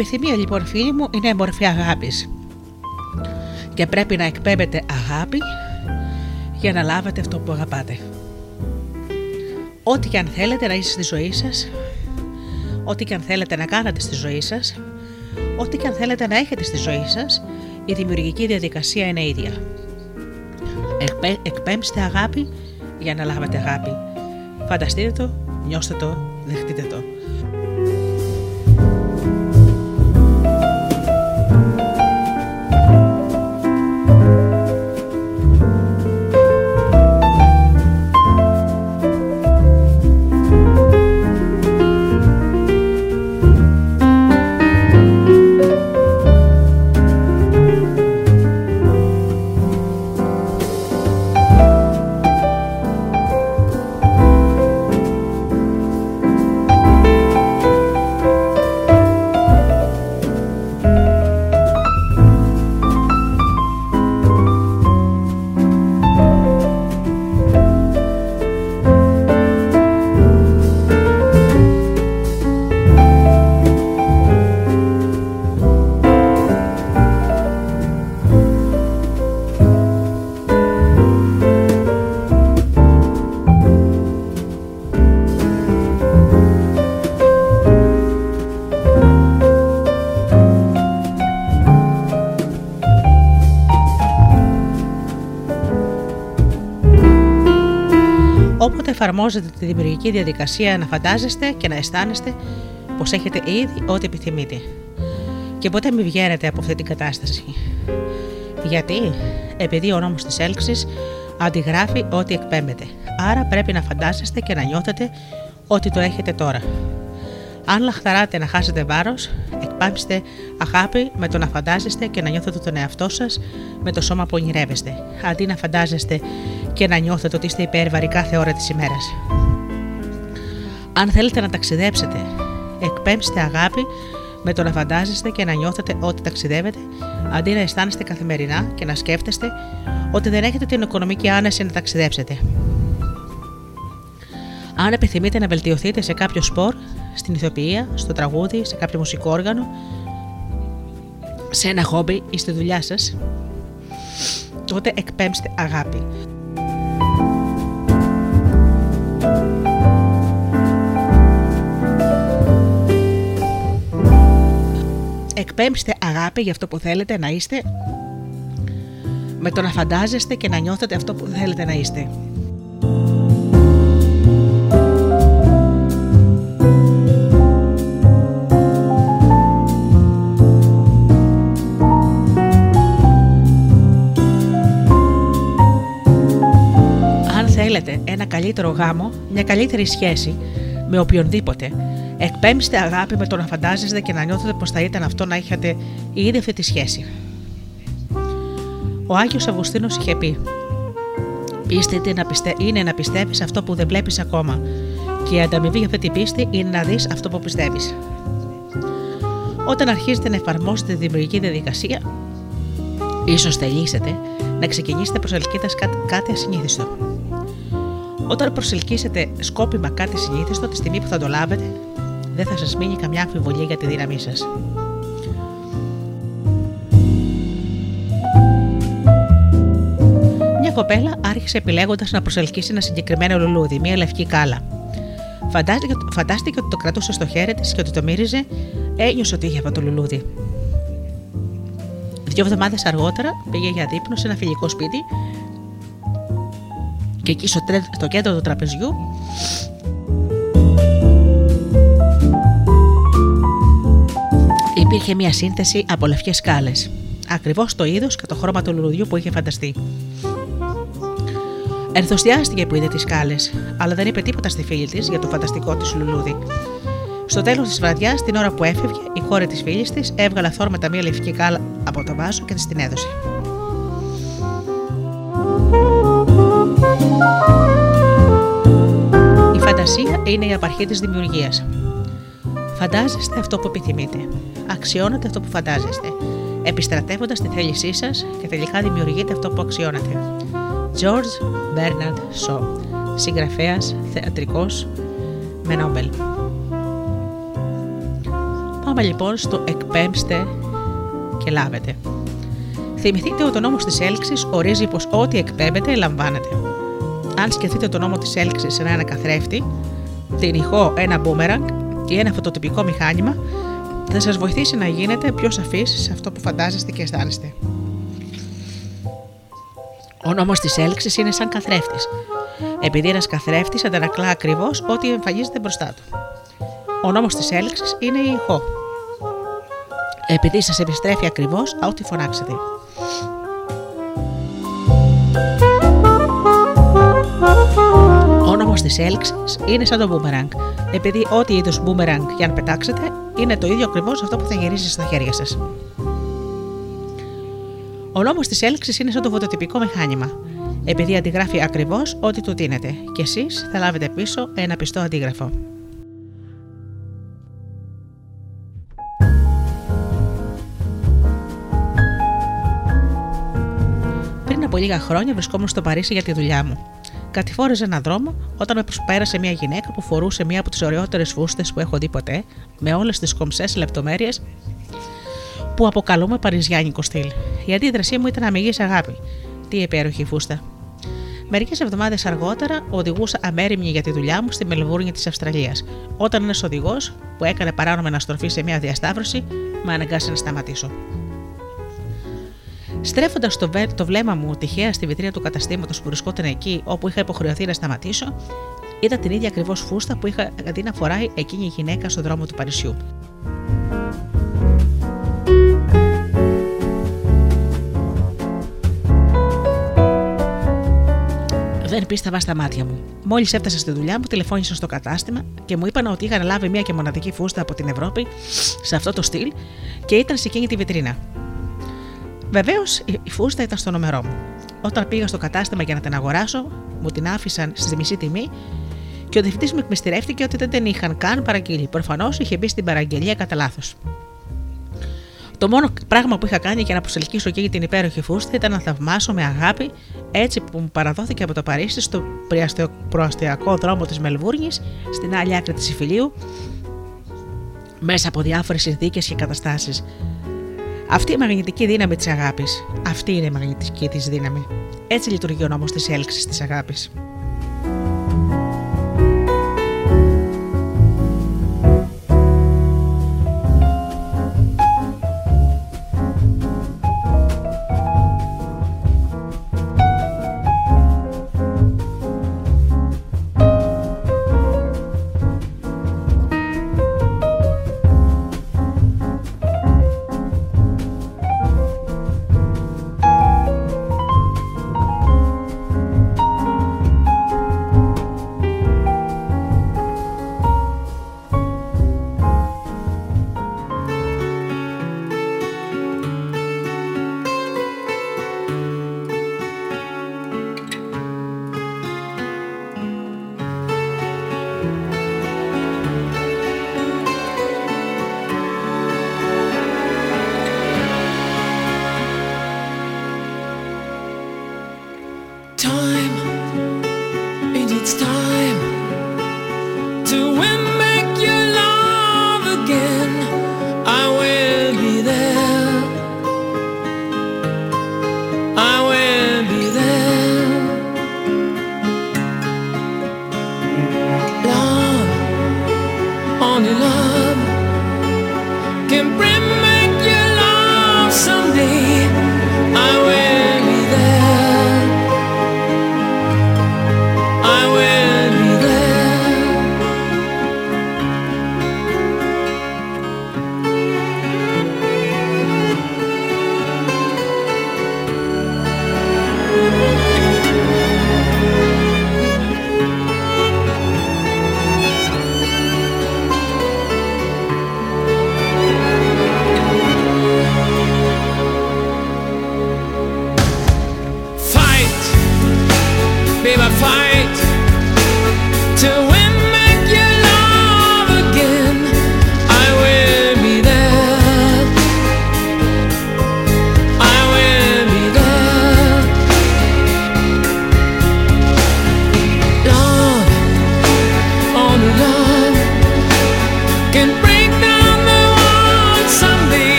Επιθυμία λοιπόν φίλοι μου είναι μορφή αγάπης και πρέπει να εκπέμπετε αγάπη για να λάβετε αυτό που αγαπάτε. Ό,τι και αν θέλετε να είστε στη ζωή σας, ό,τι και αν θέλετε να κάνετε στη ζωή σας, ό,τι και αν θέλετε να έχετε στη ζωή σας, η δημιουργική διαδικασία είναι ίδια. Εκπέ, εκπέμψτε αγάπη για να λάβετε αγάπη. Φανταστείτε το, νιώστε το, δεχτείτε το. Εφαρμόζετε τη δημιουργική διαδικασία να φαντάζεστε και να αισθάνεστε πως έχετε ήδη ό,τι επιθυμείτε. Και ποτέ μην βγαίνετε από αυτή την κατάσταση. Γιατί, επειδή ο νόμος της έλξης αντιγράφει ό,τι εκπέμπεται. Άρα πρέπει να φαντάζεστε και να νιώθετε ότι το έχετε τώρα. Αν λαχταράτε να χάσετε βάρος, εκπάμψτε αγάπη με το να φαντάζεστε και να νιώθετε τον εαυτό σας με το σώμα που ονειρεύεστε, αντί να φαντάζεστε και να νιώθετε ότι είστε υπέρβαροι κάθε ώρα της ημέρας. Αν θέλετε να ταξιδέψετε, εκπέμψτε αγάπη με το να φαντάζεστε και να νιώθετε ότι ταξιδεύετε, αντί να αισθάνεστε καθημερινά και να σκέφτεστε ότι δεν έχετε την οικονομική άνεση να ταξιδέψετε. Αν επιθυμείτε να βελτιωθείτε σε κάποιο σπορ, στην ηθοποιία, στο τραγούδι, σε κάποιο μουσικό όργανο, σε ένα χόμπι ή στη δουλειά σας, τότε εκπέμψτε αγάπη. Εκπέμψτε αγάπη για αυτό που θέλετε να είστε με το να φαντάζεστε και να νιώθετε αυτό που θέλετε να είστε. θέλετε ένα καλύτερο γάμο, μια καλύτερη σχέση με οποιονδήποτε, εκπέμψτε αγάπη με το να φαντάζεστε και να νιώθετε πως θα ήταν αυτό να είχατε ήδη αυτή τη σχέση. Ο Άγιος Αυγουστίνος είχε πει «Πίστη είναι να πιστεύεις αυτό που δεν βλέπεις ακόμα και η ανταμοιβή για αυτή την πίστη είναι να δεις αυτό που πιστεύεις». Όταν αρχίζετε να εφαρμόσετε τη δημιουργική διαδικασία, ίσως θελήσετε να ξεκινήσετε προσελκύοντας κάτι ασυνήθιστο. Όταν προσελκύσετε σκόπιμα κάτι συνήθιστο, τη στιγμή που θα το λάβετε, δεν θα σας μείνει καμιά αμφιβολία για τη δύναμή σας. Μια κοπέλα άρχισε επιλέγοντας να προσελκύσει ένα συγκεκριμένο λουλούδι, μια λευκή κάλα. Φαντάστηκε, φαντάστηκε ότι το κρατούσε στο χέρι τη και ότι το μύριζε, ένιωσε ότι είχε αυτό το λουλούδι. Δύο εβδομάδες αργότερα πήγε για δείπνο σε ένα φιλικό σπίτι και εκεί στο κέντρο του τραπεζιού υπήρχε μια σύνθεση από λευκές σκάλες. Ακριβώς το είδος και το χρώμα του λουλουδιού που είχε φανταστεί. Ενθουσιάστηκε που είδε τις σκάλες, αλλά δεν είπε τίποτα στη φίλη της για το φανταστικό της λουλούδι. Στο τέλος της βραδιάς, την ώρα που έφευγε, η κόρη της φίλης της έβγαλε αθόρμητα μία λευκή κάλα από το βάζο και της την έδωσε. Η φαντασία είναι η απαρχή της δημιουργίας. Φαντάζεστε αυτό που επιθυμείτε. Αξιώνετε αυτό που φαντάζεστε. Επιστρατεύοντας τη θέλησή σας και τελικά δημιουργείτε αυτό που αξιώνετε. George Bernard Shaw, συγγραφέας, θεατρικός, με Νόμπελ. Πάμε λοιπόν στο εκπέμψτε και λάβετε. Θυμηθείτε ότι ο νόμος της έλξης ορίζει πως ό,τι εκπέμπεται λαμβάνεται. Αν σκεφτείτε τον νόμος της έλξης σε ένα καθρέφτη, την ηχό ένα μπούμεραγκ ή ένα φωτοτυπικό μηχάνημα, θα σας βοηθήσει να γίνετε πιο σαφείς σε αυτό που φαντάζεστε και αισθάνεστε. Ο νόμος της έλξης είναι σαν καθρέφτης. Επειδή ένας καθρέφτης αντανακλά ακριβώς ό,τι εμφανίζεται μπροστά του. Ο νόμος της έλξης είναι η ηχό. Επειδή σας επιστρέφει ακριβώς ό,τι φωνάξετε. Ο νόμος της έλξης είναι σαν το boomerang, επειδή ό,τι είδους boomerang για να πετάξετε είναι το ίδιο ακριβώς αυτό που θα γυρίσει στα χέρια σας. Ο νόμος της έλξης είναι σαν το φωτοτυπικό μηχάνημα, επειδή αντιγράφει ακριβώς ό,τι του δίνετε, και εσείς θα λάβετε πίσω ένα πιστό αντίγραφο. Πριν από λίγα χρόνια βρισκόμουν στο Παρίσι για τη δουλειά μου. Κατηφόρεζε έναν δρόμο όταν με προσπέρασε μια γυναίκα που φορούσε μία από τις ωραιότερες φούστες που έχω δει ποτέ, με όλες τις κομψές λεπτομέρειες που αποκαλούμε Παριζιάνικο στυλ. Η αντίδρασή μου ήταν αμυγής αγάπη. Τι υπέροχη φούστα. Μερικές εβδομάδες αργότερα οδηγούσα αμέριμνη για τη δουλειά μου στη Μελβούρνη της Αυστραλίας, όταν ένας οδηγός που έκανε παράνομη αναστροφή σε μια διασταύρωση με αναγκάσε να σταματήσω. Στρέφοντας το, το βλέμμα μου τυχαία στη βιτρίνα του καταστήματος που βρισκόταν εκεί όπου είχα υποχρεωθεί να σταματήσω, Είδα την ίδια ακριβώς φούστα που είχα δει να φοράει εκείνη η γυναίκα στον δρόμο του Παρισιού. Δεν πίστευα στα μάτια μου. Μόλις έφτασα στη δουλειά μου, τηλεφώνησα στο κατάστημα και μου είπαν ότι είχαν λάβει μία και μοναδική φούστα από την Ευρώπη σε αυτό το στυλ και ήταν σε εκείνη τη βιτρίνα. Βεβαίως η φούστα ήταν στο νούμερό μου. Όταν πήγα στο κατάστημα για να την αγοράσω, μου την άφησαν στη μισή τιμή και ο διευθυντής μου εκμυστηρεύτηκε ότι δεν την είχαν καν παραγγείλει. Προφανώς είχε μπει στην παραγγελία κατά λάθος. Το μόνο πράγμα που είχα κάνει για να προσελκύσω εκείνη την υπέροχη φούστα ήταν να θαυμάσω με αγάπη έτσι που μου παραδόθηκε από το Παρίσι στο προαστιακό δρόμο της Μελβούρνη στην άλλη άκρη της Ιφιλίου μέσα από διάφορες συνθήκες και καταστάσεις. Αυτή η μαγνητική δύναμη της αγάπης. Αυτή είναι η μαγνητική της δύναμη. Έτσι λειτουργεί ο νόμος της έλξης της αγάπης.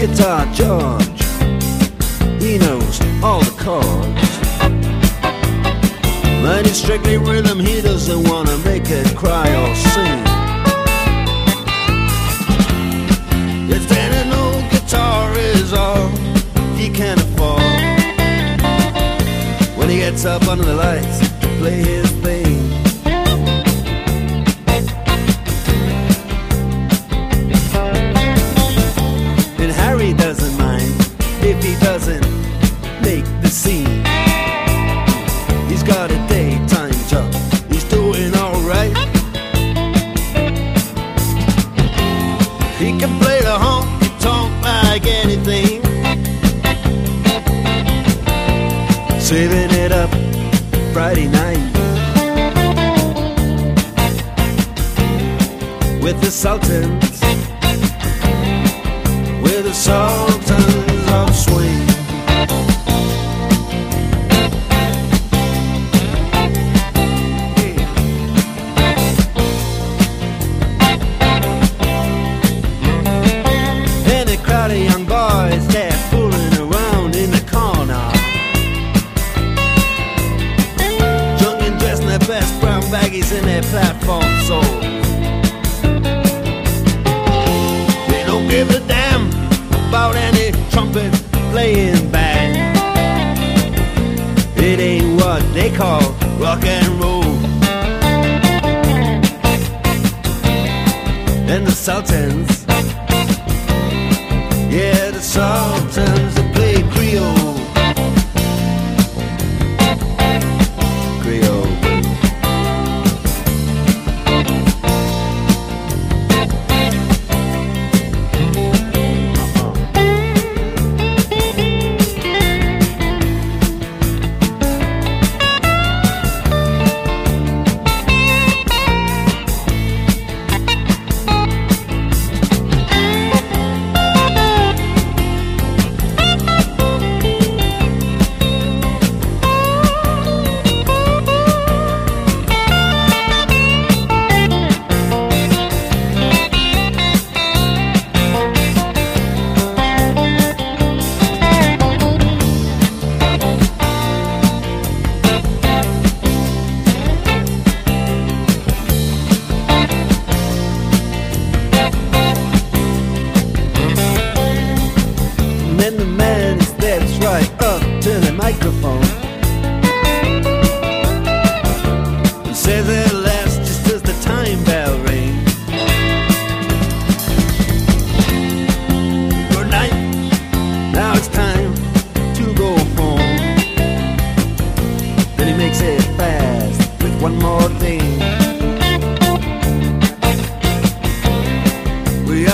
Guitar George, he knows all the chords. But he's strictly rhythm, he doesn't wanna make it cry or sing. If then an old guitar is all he can afford, when he gets up under the lights to play his thing.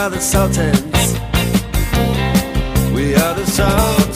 are the Sultans. We are the Sultans.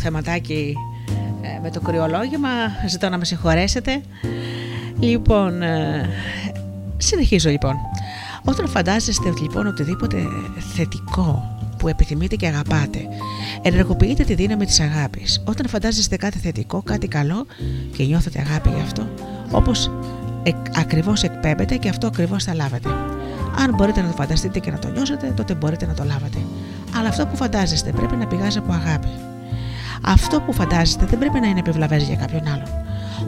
Θεματάκι ε, με το κρυολόγημα, ζητώ να με συγχωρέσετε. Λοιπόν, ε, συνεχίζω λοιπόν. Όταν φαντάζεστε λοιπόν οτιδήποτε θετικό που επιθυμείτε και αγαπάτε, ενεργοποιείτε τη δύναμη της αγάπης. Όταν φαντάζεστε κάτι θετικό, κάτι καλό και νιώθετε αγάπη γι' αυτό, όπως εκ, ακριβώς εκπέμπετε και αυτό ακριβώς θα λάβετε. Αν μπορείτε να το φανταστείτε και να το νιώσετε, τότε μπορείτε να το λάβετε. Αλλά αυτό που φαντάζεστε πρέπει να πηγάζει από αγάπη. Αυτό που φαντάζεστε δεν πρέπει να είναι επιβλαβές για κάποιον άλλον.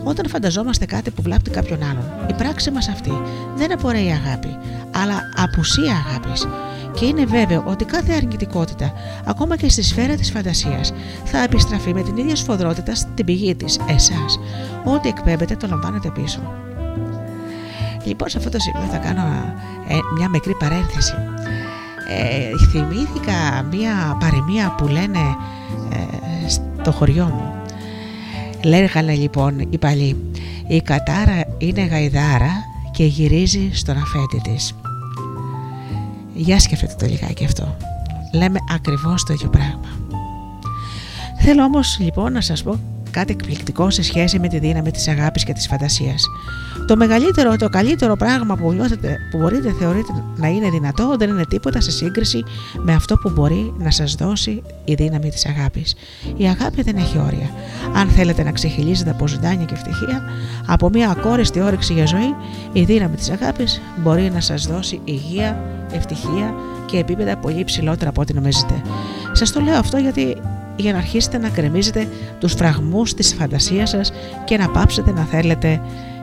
Όταν φανταζόμαστε κάτι που βλάπτει κάποιον άλλον, η πράξη μας αυτή δεν απορρέει αγάπη, αλλά απουσία αγάπης. Και είναι βέβαιο ότι κάθε αρνητικότητα, ακόμα και στη σφαίρα της φαντασίας, θα επιστραφεί με την ίδια σφοδρότητα στην πηγή της, εσάς. Ό,τι εκπέμπετε το λαμβάνετε πίσω. Λοιπόν, σε αυτό το σημείο θα κάνω ε, μια μικρή παρένθεση. Ε, θυμήθηκα μια παροιμία που λένε ε, στο χωριό μου. Λέγανε λοιπόν οι παλιοί, η κατάρα είναι γαϊδάρα και γυρίζει στον αφέντη της. Για σκεφτείτε το λιγάκι αυτό. Λέμε ακριβώς το ίδιο πράγμα. Θέλω όμως λοιπόν να σας πω κάτι εκπληκτικό σε σχέση με τη δύναμη της αγάπης και της φαντασίας. Το μεγαλύτερο, το καλύτερο πράγμα που, νιώθετε, που μπορείτε θεωρείτε να είναι δυνατό δεν είναι τίποτα σε σύγκριση με αυτό που μπορεί να σας δώσει η δύναμη της αγάπης. Η αγάπη δεν έχει όρια. Αν θέλετε να ξεχυλίζετε από ζωντάνια και ευτυχία, από μια ακόριστη όρεξη για ζωή, η δύναμη της αγάπης μπορεί να σας δώσει υγεία, ευτυχία και επίπεδα πολύ ψηλότερα από ό,τι νομίζετε. Σας το λέω αυτό γιατί για να αρχίσετε να κρεμίζετε τους φραγμούς της φαντασίας σας και να πάψετε να θέλετε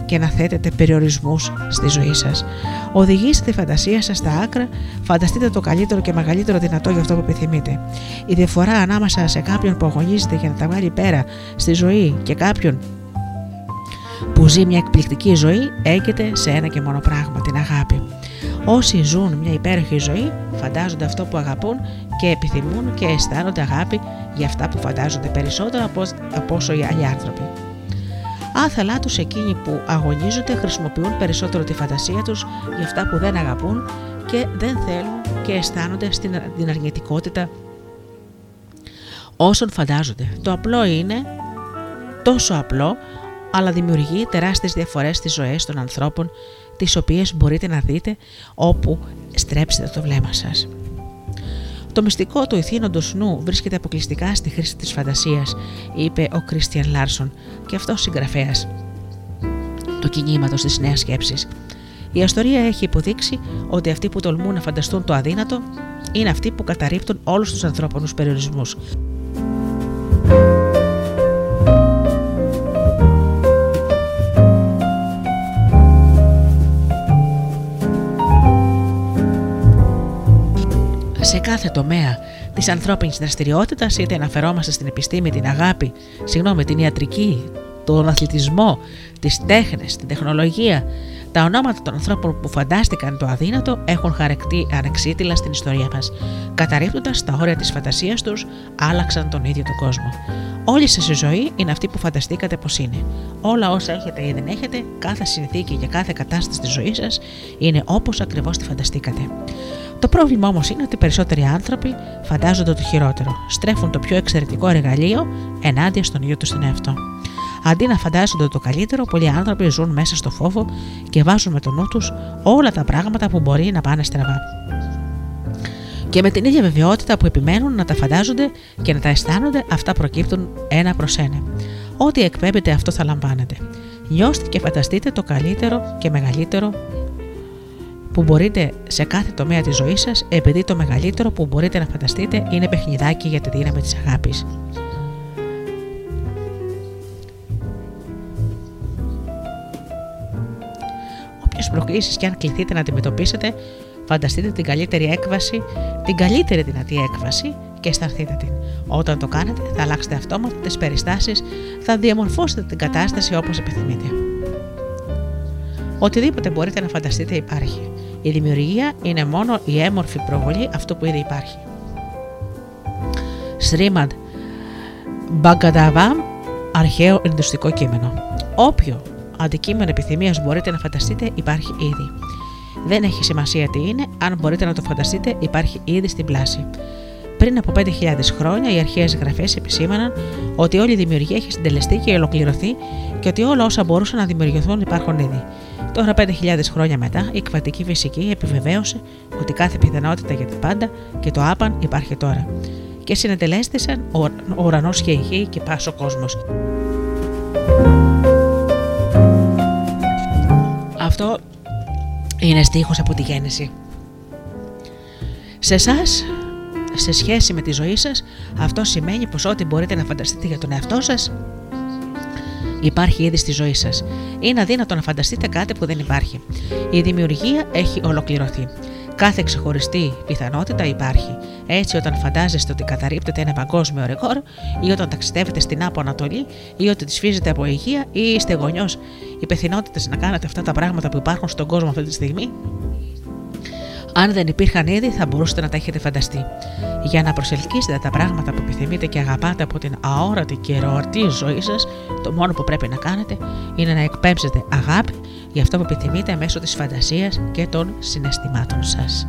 και να θέτετε περιορισμούς στη ζωή σας. Οδηγήστε τη φαντασία σας στα άκρα, φανταστείτε το καλύτερο και μεγαλύτερο δυνατό για αυτό που επιθυμείτε. Η διαφορά ανάμεσα σε κάποιον που αγωνίζεται για να τα βάλει πέρα στη ζωή και κάποιον που ζει μια εκπληκτική ζωή έγκυται σε ένα και μόνο πράγμα, την αγάπη. Όσοι ζουν μια υπέροχη ζωή, φαντάζονται αυτό που αγαπούν και επιθυμούν και αισθάνονται αγάπη για αυτά που φαντάζονται περισσότερο από όσο οι άλλοι άνθρωποι. Άθελά τους εκείνοι που αγωνίζονται χρησιμοποιούν περισσότερο τη φαντασία τους για αυτά που δεν αγαπούν και δεν θέλουν και αισθάνονται στην αρνητικότητα όσων φαντάζονται. Το απλό είναι τόσο απλό αλλά δημιουργεί τεράστιες διαφορές στις ζωές των ανθρώπων τις οποίες μπορείτε να δείτε όπου στρέψετε το βλέμμα σας. Το μυστικό του ηθήνοντος νου βρίσκεται αποκλειστικά στη χρήση της φαντασίας, είπε ο Κρίστιαν Λάρσον και αυτό συγγραφέας του κινήματος της νέας σκέψης. Η ιστορία έχει υποδείξει ότι αυτοί που τολμούν να φανταστούν το αδύνατο είναι αυτοί που καταρρύπτουν όλους τους ανθρώπινους περιορισμούς. Σε κάθε τομέα της ανθρώπινης δραστηριότητας, είτε αναφερόμαστε στην επιστήμη, την αγάπη, συγγνώμη, την ιατρική, τον αθλητισμό, τις τέχνες, την τεχνολογία, τα ονόματα των ανθρώπων που φαντάστηκαν το αδύνατο έχουν χαρακτεί ανεξίτηλα στην ιστορία μας. Καταρρύπτοντας τα όρια της φαντασίας τους, άλλαξαν τον ίδιο τον κόσμο. Όλη σας η ζωή είναι αυτή που φανταστήκατε πως είναι. Όλα όσα έχετε ή δεν έχετε, κάθε συνθήκη και κάθε κατάσταση της ζωής σας είναι όπως ακριβώς τη φανταστήκατε. Το πρόβλημα όμως είναι ότι οι περισσότεροι άνθρωποι φαντάζονται το χειρότερο. Στρέφουν το πιο εξαιρετικό εργαλείο ενάντια στον ίδιο τους τον εαυτό. Αντί να φαντάζονται το καλύτερο, πολλοί άνθρωποι ζουν μέσα στο φόβο και βάζουν με το νου τους όλα τα πράγματα που μπορεί να πάνε στραβά. Και με την ίδια βεβαιότητα που επιμένουν να τα φαντάζονται και να τα αισθάνονται, αυτά προκύπτουν ένα προς ένα. Ό,τι εκπέμπετε, αυτό θα λαμβάνετε. Νιώστε και φανταστείτε το καλύτερο και μεγαλύτερο που μπορείτε σε κάθε τομέα της ζωής σας, επειδή το μεγαλύτερο που μπορείτε να φανταστείτε είναι παιχνιδάκι για τη δύναμη της αγάπης. Όποιες προκλήσεις και αν κληθείτε να αντιμετωπίσετε, φανταστείτε την καλύτερη έκβαση, την καλύτερη δυνατή έκβαση και αισθανθείτε την. Όταν το κάνετε, θα αλλάξετε αυτόματα τις περιστάσεις, θα διαμορφώσετε την κατάσταση όπως επιθυμείτε. Οτιδήποτε μπορείτε να φανταστείτε υπάρχει. Η δημιουργία είναι μόνο η έμορφη προβολή αυτού που ήδη υπάρχει. Σρίμαντ Μπαγκανταβάμ, αρχαίο ενδουστικό κείμενο. Όποιο αντικείμενο επιθυμίας μπορείτε να φανταστείτε υπάρχει ήδη. Δεν έχει σημασία τι είναι, αν μπορείτε να το φανταστείτε υπάρχει ήδη στην πλάση. Πριν από 5.000 χρόνια, οι αρχαίες γραφές επισήμαναν ότι όλη η δημιουργία έχει συντελεστεί και ολοκληρωθεί και ότι όλα όσα μπορούσαν να δημιουργηθούν υπάρχουν ήδη. Τώρα, 5.000 χρόνια μετά, η κβαντική φυσική επιβεβαίωσε ότι κάθε πιθανότητα για την πάντα και το άπαν υπάρχει τώρα. Και συνετελέστησαν ο ουρανός και η γη και πάσο κόσμος. Αυτό είναι στίχος από τη γέννηση. Σε εσάς, σε σχέση με τη ζωή σας, αυτό σημαίνει πως ό,τι μπορείτε να φανταστείτε για τον εαυτό σας, υπάρχει ήδη στη ζωή σας. Είναι αδύνατο να φανταστείτε κάτι που δεν υπάρχει. Η δημιουργία έχει ολοκληρωθεί. Κάθε ξεχωριστή πιθανότητα υπάρχει. Έτσι, όταν φαντάζεστε ότι καταρρύπτεται ένα παγκόσμιο ρεκόρ, ή όταν ταξιδεύετε στην Άπο Ανατολή, ή ότι τη σφίζετε από υγεία, ή είστε γονιός, οι πιθανότητε να κάνετε αυτά τα πράγματα που υπάρχουν στον κόσμο αυτή τη στιγμή αν δεν υπήρχαν ήδη, θα μπορούσατε να τα έχετε φανταστεί. Για να προσελκύσετε τα πράγματα που επιθυμείτε και αγαπάτε από την αόρατη και ερωαρτή ζωή σας, το μόνο που πρέπει να κάνετε είναι να εκπέμψετε αγάπη για αυτό που επιθυμείτε μέσω της φαντασίας και των συναισθημάτων σας.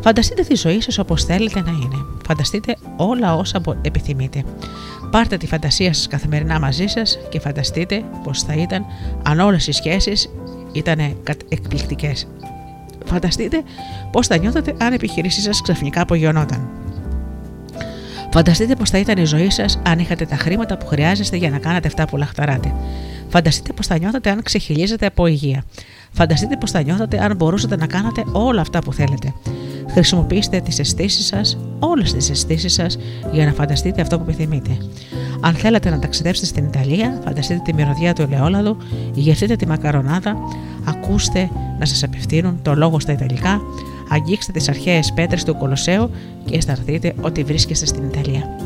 Φανταστείτε τη ζωή σας όπως θέλετε να είναι. Φανταστείτε όλα όσα επιθυμείτε. Πάρτε τη φαντασία σας καθημερινά μαζί σας και φανταστείτε πως θα ήταν αν όλες οι σχέσεις ήταν εκπληκτικές. Φανταστείτε πώς θα νιώθετε αν η επιχειρήσή σας ξαφνικά απογειωνόταν. Φανταστείτε πώς θα ήταν η ζωή σας αν είχατε τα χρήματα που χρειάζεστε για να κάνετε αυτά που λαχταράτε. Φανταστείτε πώς θα νιώθετε αν ξεχυλίζετε από υγεία. Φανταστείτε πώς θα νιώθετε αν μπορούσατε να κάνετε όλα αυτά που θέλετε. Χρησιμοποιήστε τις αισθήσεις σας, όλες τις αισθήσεις σας, για να φανταστείτε αυτό που επιθυμείτε. Αν θέλετε να ταξιδέψετε στην Ιταλία, φανταστείτε τη μυρωδιά του ελαιόλαδου, γευτείτε τη μακαρονάδα, ακούστε να σας απευθύνουν το λόγο στα Ιταλικά, αγγίξτε τις αρχαίες πέτρες του Κολοσσέου και αισθανθείτε ότι βρίσκεστε στην Ιταλία.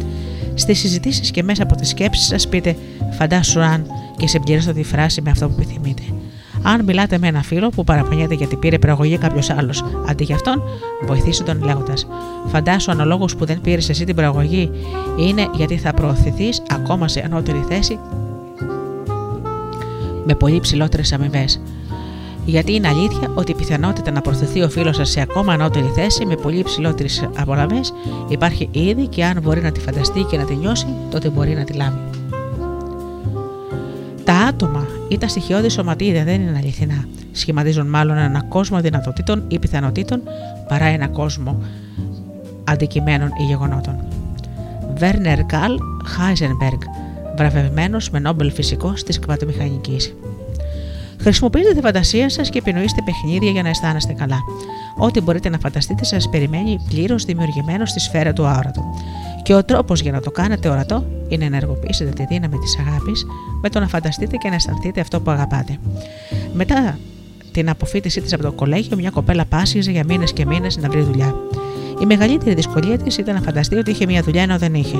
Στις συζητήσεις και μέσα από τις σκέψεις σας πείτε Φαντάσου αν και συμπληρώστε τη φράση με αυτό που επιθυμείτε. Αν μιλάτε με ένα φίλο που παραπονιέται γιατί πήρε προαγωγή κάποιος άλλος αντί για αυτόν, βοηθήστε τον λέγοντας: Φαντάσου αν ο λόγο που δεν πήρες εσύ την προαγωγή είναι γιατί θα προωθηθείς ακόμα σε ανώτερη θέση με πολύ ψηλότερες αμοιβές. Γιατί είναι αλήθεια ότι η πιθανότητα να προωθηθεί ο φίλος σας σε ακόμα ανώτερη θέση με πολύ υψηλότερε απολαυέ υπάρχει ήδη και αν μπορεί να τη φανταστεί και να τη νιώσει, τότε μπορεί να τη λάβει. Τα άτομα ή τα στοιχειώδης σωματίδια δεν είναι αληθινά. Σχηματίζουν μάλλον ένα κόσμο δυνατοτήτων ή πιθανότητων παρά ένα κόσμο αντικειμένων ή γεγονότων. Βέρνερ Καλ Χάιζενμπεργκ, βραβευμένος με Νόμπελ φυσικό τη κβατομηχανική. Χρησιμοποιήστε τη φαντασία σας και επινοήστε παιχνίδια για να αισθάνεστε καλά. Ό,τι μπορείτε να φανταστείτε σας περιμένει πλήρως δημιουργημένο στη σφαίρα του αόρατου. Και ο τρόπος για να το κάνετε ορατό είναι να ενεργοποιήσετε τη δύναμη της αγάπης με το να φανταστείτε και να αισθανθείτε αυτό που αγαπάτε. Μετά την αποφύτισή της από το κολέγιο, μια κοπέλα πάσχιζε για μήνες και μήνες να βρει δουλειά. Η μεγαλύτερη δυσκολία της ήταν να φανταστεί ότι είχε μια δουλειά ενώ δεν είχε.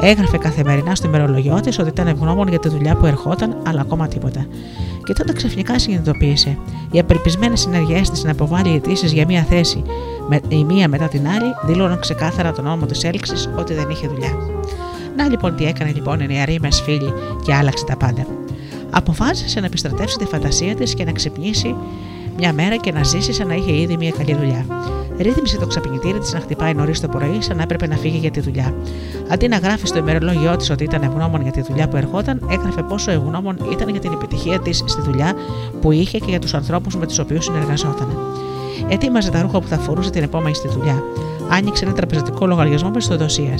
Έγραφε καθημερινά στο ημερολογιό της ότι ήταν ευγνώμων για τη δουλειά που ερχόταν, αλλά ακόμα τίποτα. Και τότε ξαφνικά συνειδητοποίησε. Οι απελπισμένες συνεργές της να υποβάλει αιτήσεις για μία θέση με, η μία μετά την άλλη δηλώνουν ξεκάθαρα τον νόμο της έλξης ότι δεν είχε δουλειά. Να λοιπόν τι έκανε λοιπόν η νεαρή μα φίλη και άλλαξε τα πάντα. Αποφάσισε να επιστρατεύσει τη φαντασία της και να ξυπνήσει μια μέρα και να ζήσεις σαν να είχε ήδη μια καλή δουλειά. Ρύθμισε το ξαπνητήρι της να χτυπάει νωρίς το πρωί, σαν να έπρεπε να φύγει για τη δουλειά. Αντί να γράφει στο ημερολόγιο της ότι ήταν ευγνώμων για τη δουλειά που ερχόταν, έγραφε πόσο ευγνώμων ήταν για την επιτυχία της στη δουλειά που είχε και για τους ανθρώπους με τους οποίους συνεργαζόταν. Ετοίμαζε τα ρούχα που θα φορούσε την επόμενη στη δουλειά. Άνοιξε ένα τραπεζικό λογαριασμό μισθοδοσία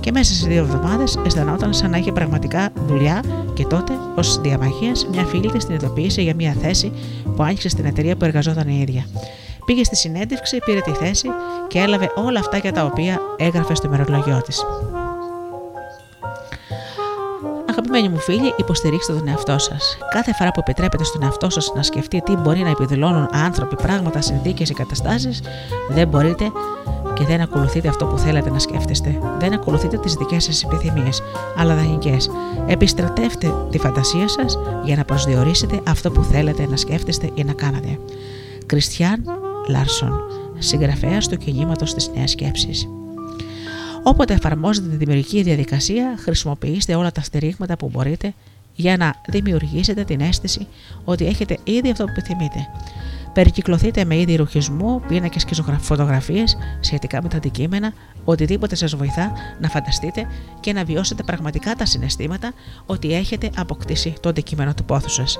και μέσα σε δύο εβδομάδες αισθανόταν σαν να είχε πραγματικά δουλειά και τότε, ως διαμαχίας, μια φίλη της την ειδοποίησε για μια θέση που άνοιξε στην εταιρεία που εργαζόταν η ίδια. Πήγε στη συνέντευξη, πήρε τη θέση και έλαβε όλα αυτά για τα οποία έγραφε στο ημερολόγιο της. Αγαπημένοι μου φίλοι, υποστηρίξτε τον εαυτό σας. Κάθε φορά που επιτρέπετε στον εαυτό σας να σκεφτεί τι μπορεί να επιδηλώνουν άνθρωποι, πράγματα, συνθήκες ή καταστάσεις, δεν μπορείτε και δεν ακολουθείτε αυτό που θέλετε να σκέφτεστε. Δεν ακολουθείτε τις δικές σας επιθυμίες, αλλά δανεικές. Επιστρατεύτε τη φαντασία σας για να προσδιορίσετε αυτό που θέλετε να σκέφτεστε ή να κάνετε. Κριστιαν Λάρσον, συγγραφέας του κινήματος της Νέας Σκέψης. Όποτε εφαρμόζετε τη δημιουργική διαδικασία, χρησιμοποιήστε όλα τα στηρίγματα που μπορείτε για να δημιουργήσετε την αίσθηση ότι έχετε ήδη αυτό που επιθυμείτε. Περικυκλωθείτε με είδη ρουχισμού, πίνακες και φωτογραφίες σχετικά με τα αντικείμενα, οτιδήποτε σας βοηθά να φανταστείτε και να βιώσετε πραγματικά τα συναισθήματα ότι έχετε αποκτήσει το αντικείμενο του πόθους σας.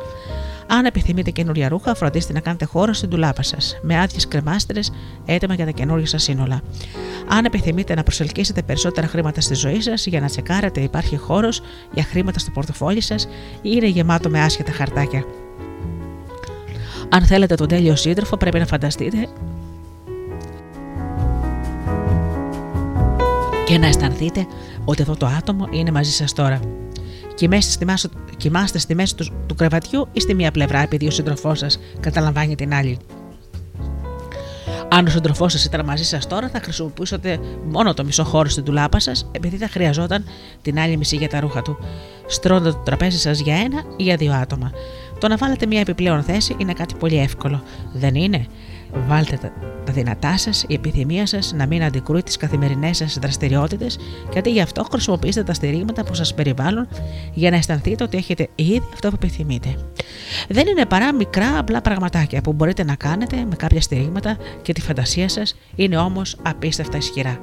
Αν επιθυμείτε καινούρια ρούχα, φροντίστε να κάνετε χώρο στην τουλάπα σας, με άδειες κρεμάστρες έτοιμα για τα καινούργια σας σύνολα. Αν επιθυμείτε να προσελκύσετε περισσότερα χρήματα στη ζωή σας για να τσεκάρετε υπάρχει χώρος για χρήματα στο πορτοφόλι σας ή είναι γεμάτο με άσχετα χαρτάκια. Αν θέλετε τον τέλειο σύντροφο, πρέπει να φανταστείτε και να αισθανθείτε ότι αυτό το άτομο είναι μαζί σας τώρα. Κοιμάστε στη μέση του, του κρεβατιού ή στη μία πλευρά, επειδή ο σύντροφός σας καταλαμβάνει την άλλη. Αν ο σύντροφός σας ήταν μαζί σας τώρα, θα χρησιμοποιούσατε μόνο το μισό χώρο στην τουλάπα σας, επειδή θα χρειαζόταν την άλλη μισή για τα ρούχα του. Στρώνετε το τραπέζι σας για ένα ή για δύο άτομα. Το να βάλετε μια επιπλέον θέση είναι κάτι πολύ εύκολο, δεν είναι; Βάλτε τα δυνατά σας, η επιθυμία σας να μην αντικρούει τις καθημερινές σας δραστηριότητες και αντί γι' αυτό χρησιμοποιήστε τα στηρίγματα που σας περιβάλλουν για να αισθανθείτε ότι έχετε ήδη αυτό που επιθυμείτε. Δεν είναι παρά μικρά απλά πραγματάκια που μπορείτε να κάνετε με κάποια στηρίγματα και τη φαντασία σας είναι όμως απίστευτα ισχυρά.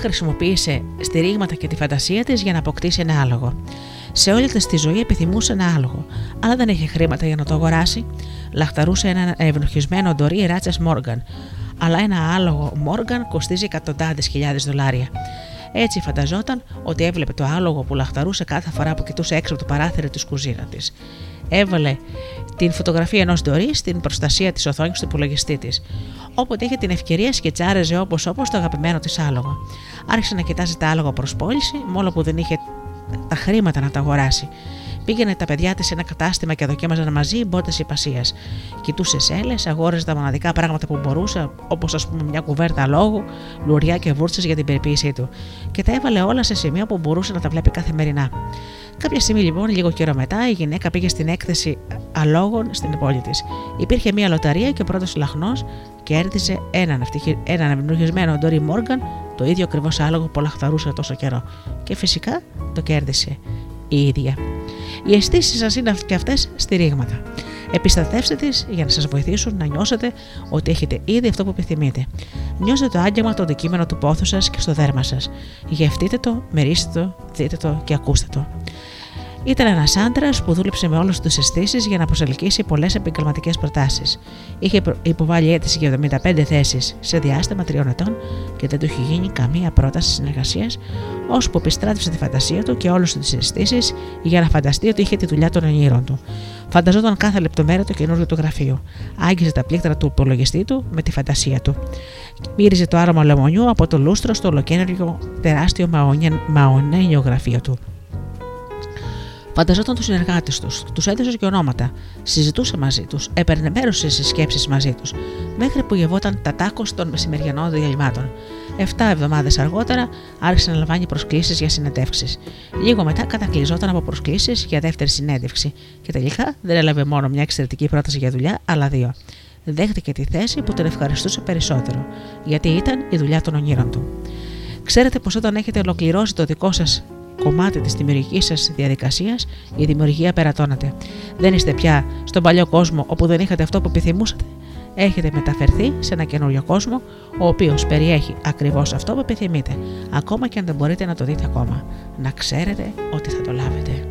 Χρησιμοποίησε στηρίγματα και τη φαντασία της για να αποκτήσει ένα άλογο. Σε όλη της τη ζωή επιθυμούσε ένα άλογο, αλλά δεν είχε χρήματα για να το αγοράσει. Λαχταρούσε έναν ευνοχισμένο ντορί ράτσα Μόργαν, αλλά ένα άλογο Μόργαν κοστίζει εκατοντάδες χιλιάδες δολάρια. Έτσι φανταζόταν ότι έβλεπε το άλογο που λαχταρούσε κάθε φορά που κοιτούσε έξω από το παράθυρο της κουζίνα της. Έβαλε την φωτογραφία ενός ντορί στην προστασία της οθόνης του υπολογιστή της. Όποτε είχε την ευκαιρία, σκετσάρεζε όπως όπως το αγαπημένο της άλογο. Άρχισε να κοιτάζει τα άλογα προς πώληση, μόνο που δεν είχε τα χρήματα να τα αγοράσει. Πήγαινε τα παιδιά της σε ένα κατάστημα και δοκίμαζαν μαζί μπότες υπασίας. Κοιτούσε σέλες, αγόραζε τα μοναδικά πράγματα που μπορούσε, όπως ας πούμε μια κουβέρτα λόγου, λουριά και βούρτσες για την περιποίησή του, και τα έβαλε όλα σε σημείο που μπορούσε να τα βλέπει καθημερινά. Κάποια στιγμή λοιπόν, λίγο καιρό μετά, η γυναίκα πήγε στην έκθεση αλόγων στην πόλη της. Υπήρχε μια λοταρία και ο πρώτος λαχνός κέρδισε έναν, ευτυχη... έναν ευνοχισμένο Ντόρι Μόργαν, το ίδιο ακριβώς άλογο που λαχταρούσε τόσο καιρό. Και φυσικά το κέρδισε η ίδια. Οι αισθήσεις σας είναι και αυτές στηρίγματα. Επιστατεύστε τι για να σας βοηθήσουν να νιώσετε ότι έχετε ήδη αυτό που επιθυμείτε. Νιώστε το άγγεγμα το αντικείμενο του πόθου σας και στο δέρμα σας. Γευτείτε το, μερίστε το, δείτε το και ακούστε το. Ήταν ένας άντρας που δούλεψε με όλες τι αισθήσεις για να προσελκύσει πολλές επαγγελματικές προτάσεις. Είχε υποβάλει αίτηση για 75 θέσεις σε διάστημα τριών ετών και δεν του είχε γίνει καμία πρόταση συνεργασίας, ώσπου επιστράτευσε τη φαντασία του και όλες τις αισθήσεις για να φανταστεί ότι είχε τη δουλειά των ονείρων του. Φανταζόταν κάθε λεπτομέρεια του καινούργιου του γραφείου. Άγγιζε τα πλήκτρα του υπολογιστή του με τη φαντασία του. Μύριζε το άρωμα λεμονιού από το λούστρο στο ολοκένουργιο τεράστιο μαονένιο γραφείο του. Φανταζόταν τους συνεργάτες τους, τους έδωσε και ονόματα. Συζητούσε μαζί τους, έπαιρνε μέρο σε συσκέψει μαζί τους, μέχρι που γευόταν τα τάκος των μεσημεριανών διαλυμάτων. Εφτά εβδομάδες αργότερα άρχισε να λαμβάνει προσκλήσεις για συνεντεύξεις. Λίγο μετά κατακλυζόταν από προσκλήσεις για δεύτερη συνέντευξη και τελικά δεν έλαβε μόνο μια εξαιρετική πρόταση για δουλειά, αλλά δύο. Δέχτηκε τη θέση που τον ευχαριστούσε περισσότερο, γιατί ήταν η δουλειά των ονείρων του. Ξέρετε πως όταν έχετε ολοκληρώσει το δικό σας κομμάτι της δημιουργικής σας διαδικασίας, η δημιουργία περατώνεται. Δεν είστε πια στον παλιό κόσμο όπου δεν είχατε αυτό που επιθυμούσατε. Έχετε μεταφερθεί σε ένα καινούριο κόσμο, ο οποίος περιέχει ακριβώς αυτό που επιθυμείτε, ακόμα και αν δεν μπορείτε να το δείτε ακόμα. Να ξέρετε ότι θα το λάβετε.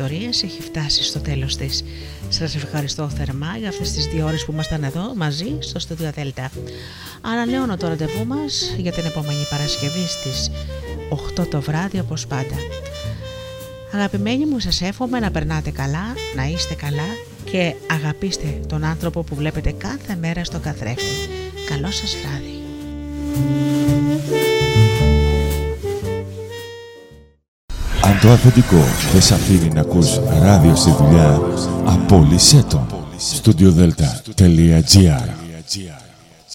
«Άνθρωποι και Ιστορίες» έχει φτάσει στο τέλος της. Σας ευχαριστώ θερμά για αυτές τις δύο ώρες που ήμασταν εδώ μαζί στο Studio Delta. Ανανεώνω το ραντεβού μας για την επόμενη Παρασκευή στις 8 το βράδυ όπως πάντα. Αγαπημένοι μου σας εύχομαι να περνάτε καλά, να είστε καλά και αγαπήστε τον άνθρωπο που βλέπετε κάθε μέρα στο καθρέφτη. Καλό σας βράδυ. Το αφεντικό δεν σ' αφήνει να ακούς ράδιο στη δουλειά, απόλυσέ το. Studiodelta.gr